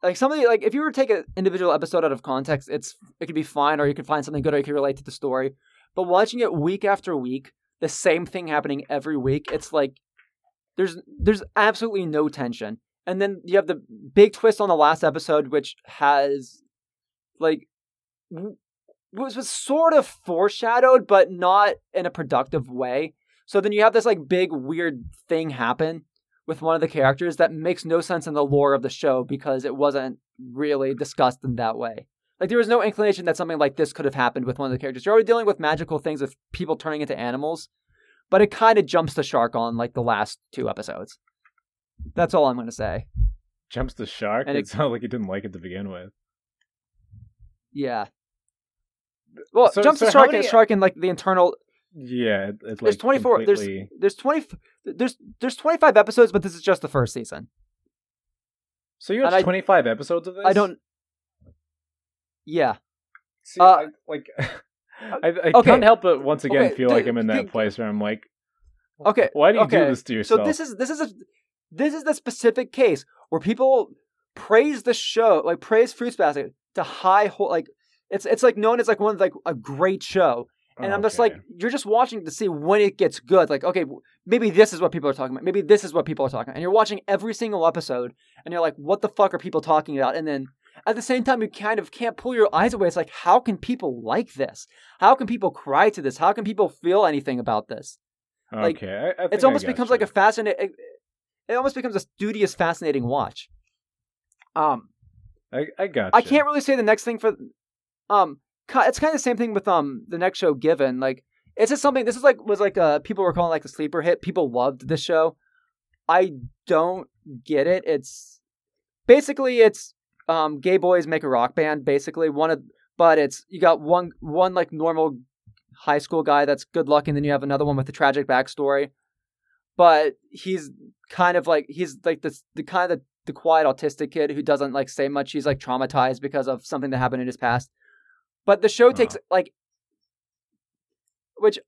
like somebody like if you were to take an individual episode out of context, it's it could be fine, or you could find something good, or you could relate to the story. But watching it week after week, the same thing happening every week, it's like there's there's absolutely no tension. And then you have the big twist on the last episode, which has like was was sort of foreshadowed, but not in a productive way. So then you have this like big weird thing happen with one of the characters that makes no sense in the lore of the show because it wasn't really discussed in that way. Like there was no inclination that something like this could have happened with one of the characters. You're already dealing with magical things with people turning into animals, but it kind of jumps the shark on like the last two episodes. That's all I'm going to say. Jumps the shark. And it, it- sounded like he didn't like it to begin with. Yeah. Well, So- jumps so the shark many- and shark in like the internal Yeah, it, it, like there's 24 completely- there's there's 20 there's there's 25 episodes but this is just the first season So you have watched I- 25 episodes of this? i don't yeah See, uh, I, like I, I okay. can't help but once again Okay, feel like I'm in that place where I'm like, okay why do you do this to yourself? so this is this is a this is the specific case where people praise the show like praise fruits basket to high ho- like it's it's like known as like one of like a great show and I'm just like, you're just watching to see when it gets good. Like, okay, maybe this is what people are talking about. Maybe this is what people are talking about. And you're watching every single episode, and you're like, what the fuck are people talking about? And then at the same time, you kind of can't pull your eyes away. It's like, how can people like this? How can people cry to this? How can people feel anything about this? like, okay, I, I It's almost becomes you. like a fascinating. It, almost becomes a studious, fascinating watch. Um, I, I got. I can't really say the next thing for um it's kind of the same thing with um the next show given like it's just something this is like was like uh people were calling like the sleeper hit people loved this show I don't get it it's basically it's um gay boys make a rock band. Basically one of but it's you got one one like normal high school guy that's good luck, and then you have another one with a tragic backstory. But he's kind of like he's like the the kind of the, the quiet autistic kid who doesn't like say much. He's like traumatized because of something that happened in his past. But the show takes uh-huh. like which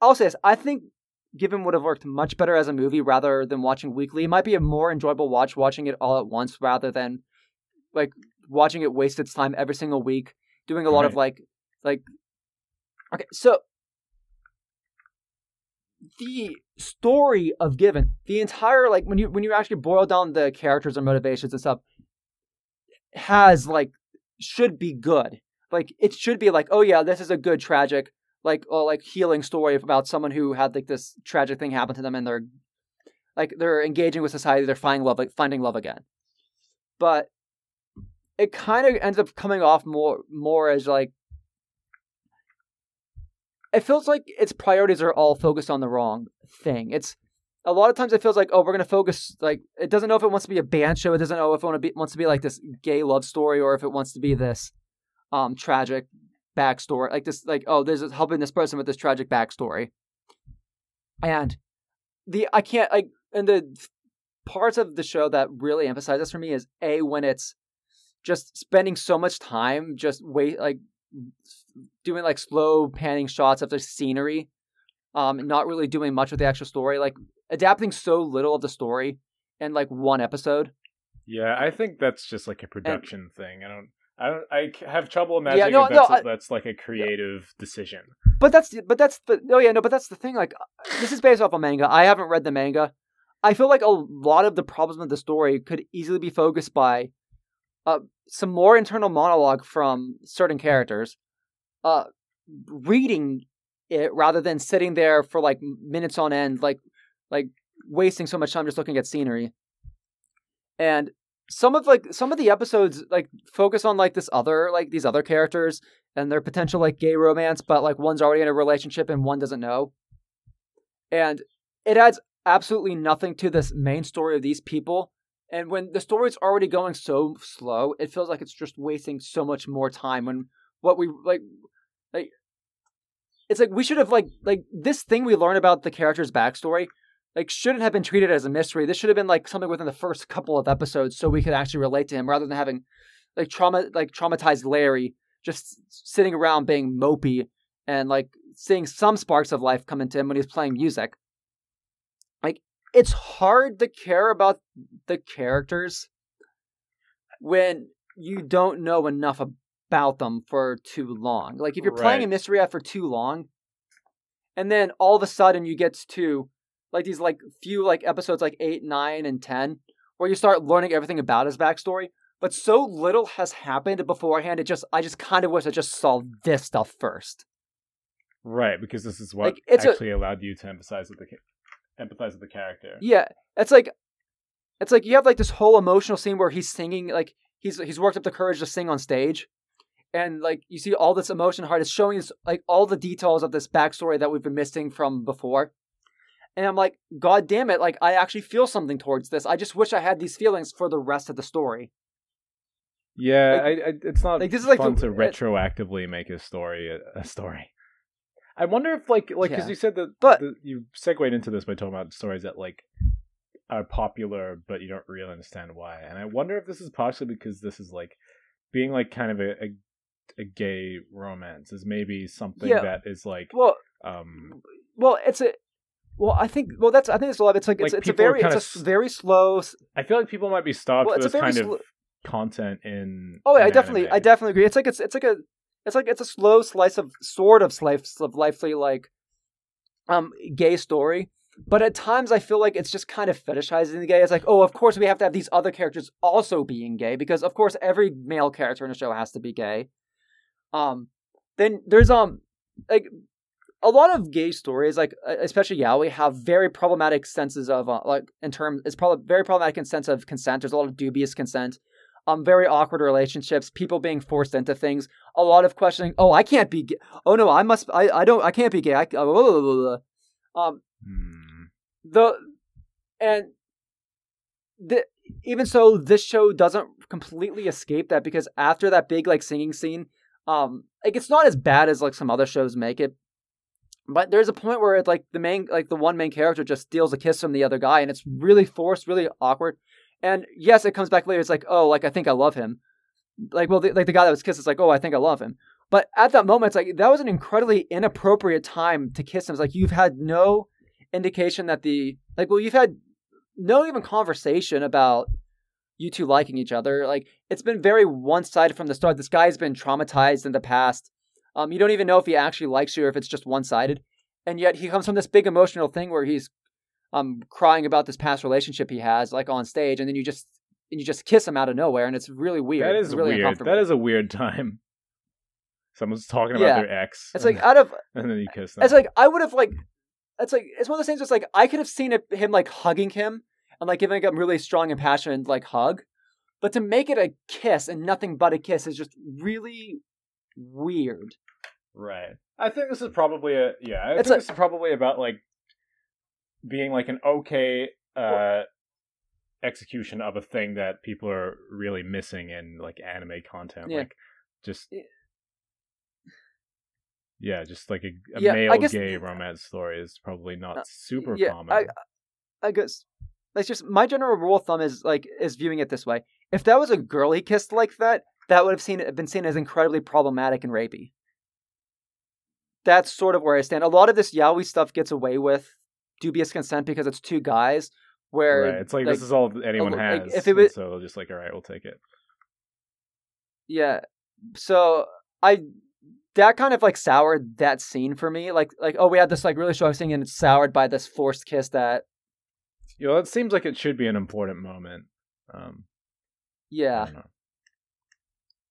I'll say this, I think Given would have worked much better as a movie rather than watching weekly. It might be a more enjoyable watch watching it all at once rather than like watching it waste its time every single week, doing a lot of like like Okay, so the story of Given, the entire like when you when you actually boil down the characters and motivations and stuff, has like should be good. Like it should be like, oh yeah, this is a good tragic like oh, like healing story about someone who had like this tragic thing happen to them and they're like they're engaging with society, they're finding love like finding love again. But it kind of ends up coming off more more as like it feels like its priorities are all focused on the wrong thing. It's a lot of times it feels like oh we're gonna focus like it doesn't know if it wants to be a band show. It doesn't know if it want to be, wants to be like this gay love story or if it wants to be this um tragic backstory. Like this like oh this is helping this person with this tragic backstory. And the I can't like and the parts of the show that really emphasize this for me is a when it's just spending so much time just wait like doing like slow panning shots of the scenery, um, not really doing much with the actual story, like adapting so little of the story in like one episode. Yeah, I think that's just like a production and, thing. I don't. I don't. I have trouble imagining yeah, no, that's, no, I, that's like a creative decision. But that's but that's the oh yeah no but that's the thing like this is based off a manga. I haven't read the manga. I feel like a lot of the problems with the story could easily be focused by uh, some more internal monologue from certain characters uh, reading it rather than sitting there for like minutes on end, like like wasting so much time just looking at scenery. And some of like some of the episodes like focus on like this other like these other characters and their potential like gay romance, but like one's already in a relationship and one doesn't know. And it adds absolutely nothing to this main story of these people. And when the story's already going so slow, it feels like it's just wasting so much more time when what we like like it's like we should have like like this thing we learn about the character's backstory like shouldn't have been treated as a mystery. This should have been like something within the first couple of episodes so we could actually relate to him rather than having like trauma like traumatized Larry just sitting around being mopey and like seeing some sparks of life come into him when he's playing music. It's hard to care about the characters when you don't know enough about them for too long. Like if you're right. playing a mystery app for too long, and then all of a sudden you get to like these like few like episodes like eight, nine, and ten, where you start learning everything about his backstory. But so little has happened beforehand. It just I just kind of wish I just saw this stuff first. Right, because this is what like, actually a, allowed you to emphasize with the empathize with the character. Yeah, it's like it's like you have like this whole emotional scene where he's singing like he's he's worked up the courage to sing on stage. And like you see all this emotion heart is showing us like all the details of this backstory that we've been missing from before. And i'm like god damn it like i actually feel something towards this. I just wish i had these feelings for the rest of the story. Yeah like, I, I, it's not like this is like fun the, to eh retroactively it, make a story a, a, story i wonder if like like because yeah. you said that but the, you segued into this by talking about stories that like are popular but you don't really understand why and i wonder if this is partially because this is like being like kind of a, a a gay romance is maybe something yeah. that is like well um well it's a well I think well that's I think it's a lot it's like, like it's, it's a very it's a very slow I feel like people might be stopped well, for this kind sl- of content in Oh yeah, I definitely anime. I definitely agree. It's like it's it's like a it's like it's a slow slice of sort of slice of lively like um gay story. But at times I feel like it's just kind of fetishizing the gay. It's like, oh, of course we have to have these other characters also being gay because of course every male character in a show has to be gay. Um, then there's um like a lot of gay stories, like especially yaoi, have very problematic senses of uh, like in terms. It's probably very problematic in sense of consent. There's a lot of dubious consent. Um, very awkward relationships, people being forced into things, a lot of questioning. Oh, I can't be gay. Oh no, I must. I, I don't. I can't be gay. I, blah, blah, blah, um, hmm. the and the even so, this show doesn't completely escape that because after that big like singing scene, um, like it's not as bad as like some other shows make it. But there's a point where it's like the main, like the one main character just steals a kiss from the other guy, and it's really forced, really awkward. And yes, it comes back later. It's like, oh, like I think I love him. Like, well, the, like the guy that was kissed is like, oh, I think I love him. But at that moment, it's like that was an incredibly inappropriate time to kiss him. It's like you've had no indication that the like, well, you've had no even conversation about you two liking each other. Like it's been very one sided from the start. This guy's been traumatized in the past. Um, you don't even know if he actually likes you or if it's just one sided. And yet he comes from this big emotional thing where he's um crying about this past relationship he has, like on stage, and then you just and you just kiss him out of nowhere, and it's really weird. That is really weird. That is a weird time. Someone's talking about Yeah. their ex. It's like out of and then you kiss them. it's like I would have like it's like it's one of those things. It's like I could have seen it, him like hugging him and like giving him a really strong and passionate like hug, but to make it a kiss and nothing but a kiss is just really weird. Right. I think this is probably a yeah. I It's think a- this is probably about like being like an okay uh execution of a thing that people are really missing in like anime content. Yeah. Like just Yeah. yeah, just like a, a Yeah, male guess- gay romance story is probably not Uh, super yeah, common. I I guess that's just my general rule of thumb is like is viewing it this way. If that was a girl he kissed like that, that would have seen been seen as incredibly problematic and rapey. That's sort of where I stand. A lot of this yaoi stuff gets away with dubious consent because it's two guys. Where right. It's like, this is all anyone like, has. if it was- so just like, all right, we'll take it. Yeah. So I that kind of like soured that scene for me. Like like oh we had this like really strong scene and it's soured by this forced kiss that You know, it seems like it should be an important moment. Um, yeah.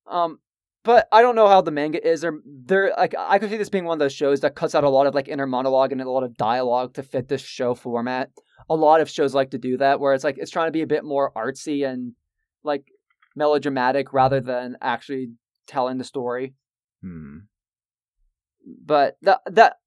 Um but I don't know how the manga is. Or there like I could see this being one of those shows that cuts out a lot of like inner monologue and a lot of dialogue to fit this show format. A lot of shows like to do that where it's like it's trying to be a bit more artsy and like melodramatic rather than actually telling the story. Hmm. but that that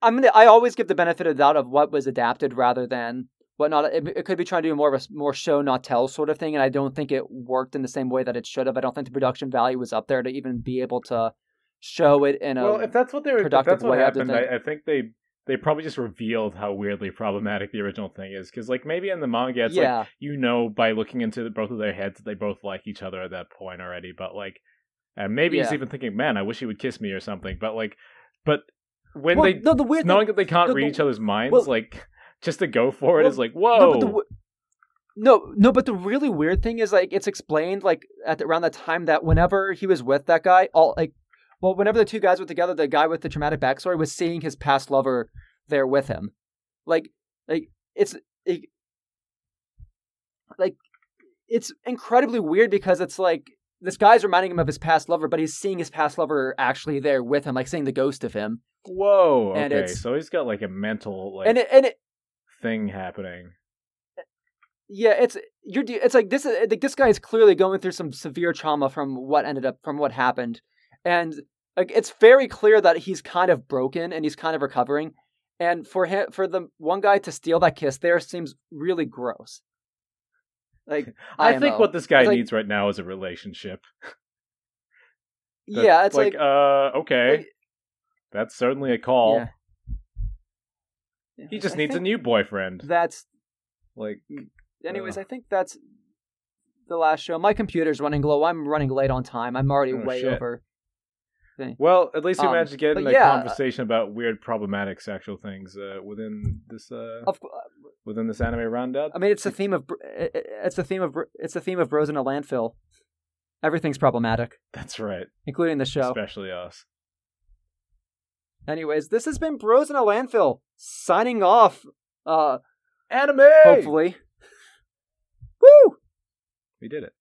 I'm gonna I always give the benefit of doubt of what was adapted rather than what not. It, it could be trying to do more of a more show not tell sort of thing, and I don't think it worked in the same way that it should have. I don't think the production value was up there to even be able to show it in a. well, if that's what they were, productive that's what way, I happened, think- I, I think they they probably just revealed how weirdly problematic the original thing is. Because like maybe in the manga, it's like yeah, you know by looking into the, both of their heads that they both like each other at that point already. But like, and maybe he's even thinking, "Man, I wish he would kiss me" or something. But like, but when well, they no, the weird knowing that they can't the- read the- each other's minds, well- like just to go for it well, is like, no, whoa. the, no, no, but the really weird thing is like it's explained like at the, around that time that whenever he was with that guy, all like, well, whenever the two guys were together, the guy with the traumatic backstory was seeing his past lover there with him, like, like it's it, like it's incredibly weird because it's like this guy's reminding him of his past lover, but he's seeing his past lover actually there with him, like seeing the ghost of him, Whoa. and okay, so he's got like a mental like and it, and it, thing happening. Yeah, it's you're. It's like this. Like this guy is clearly going through some severe trauma from what ended up from what happened, and like it's very clear that he's kind of broken and he's kind of recovering. And for him, for the one guy to steal that kiss, there seems really gross. Like I think what this guy It's like- needs right now is a relationship. Yeah, it's like, uh, okay, like- that's certainly a call. yeah. He just I needs a new boyfriend. That's Like, anyways. Ugh. I think that's the last show. My computer's running low. I'm running late on time. I'm already Oh, way shit. over. well, at least we Um, managed to get in a yeah. conversation about weird, problematic sexual things uh, within this uh, Of, within this anime roundup. I mean, it's the theme of br- i- i- it's the theme of it's the theme of bros in a landfill. Everything's problematic, That's right, including the show. especially us. Anyways, this has been Bros in a Landfill signing off. Uh, Anime. hopefully. Woo! we did it.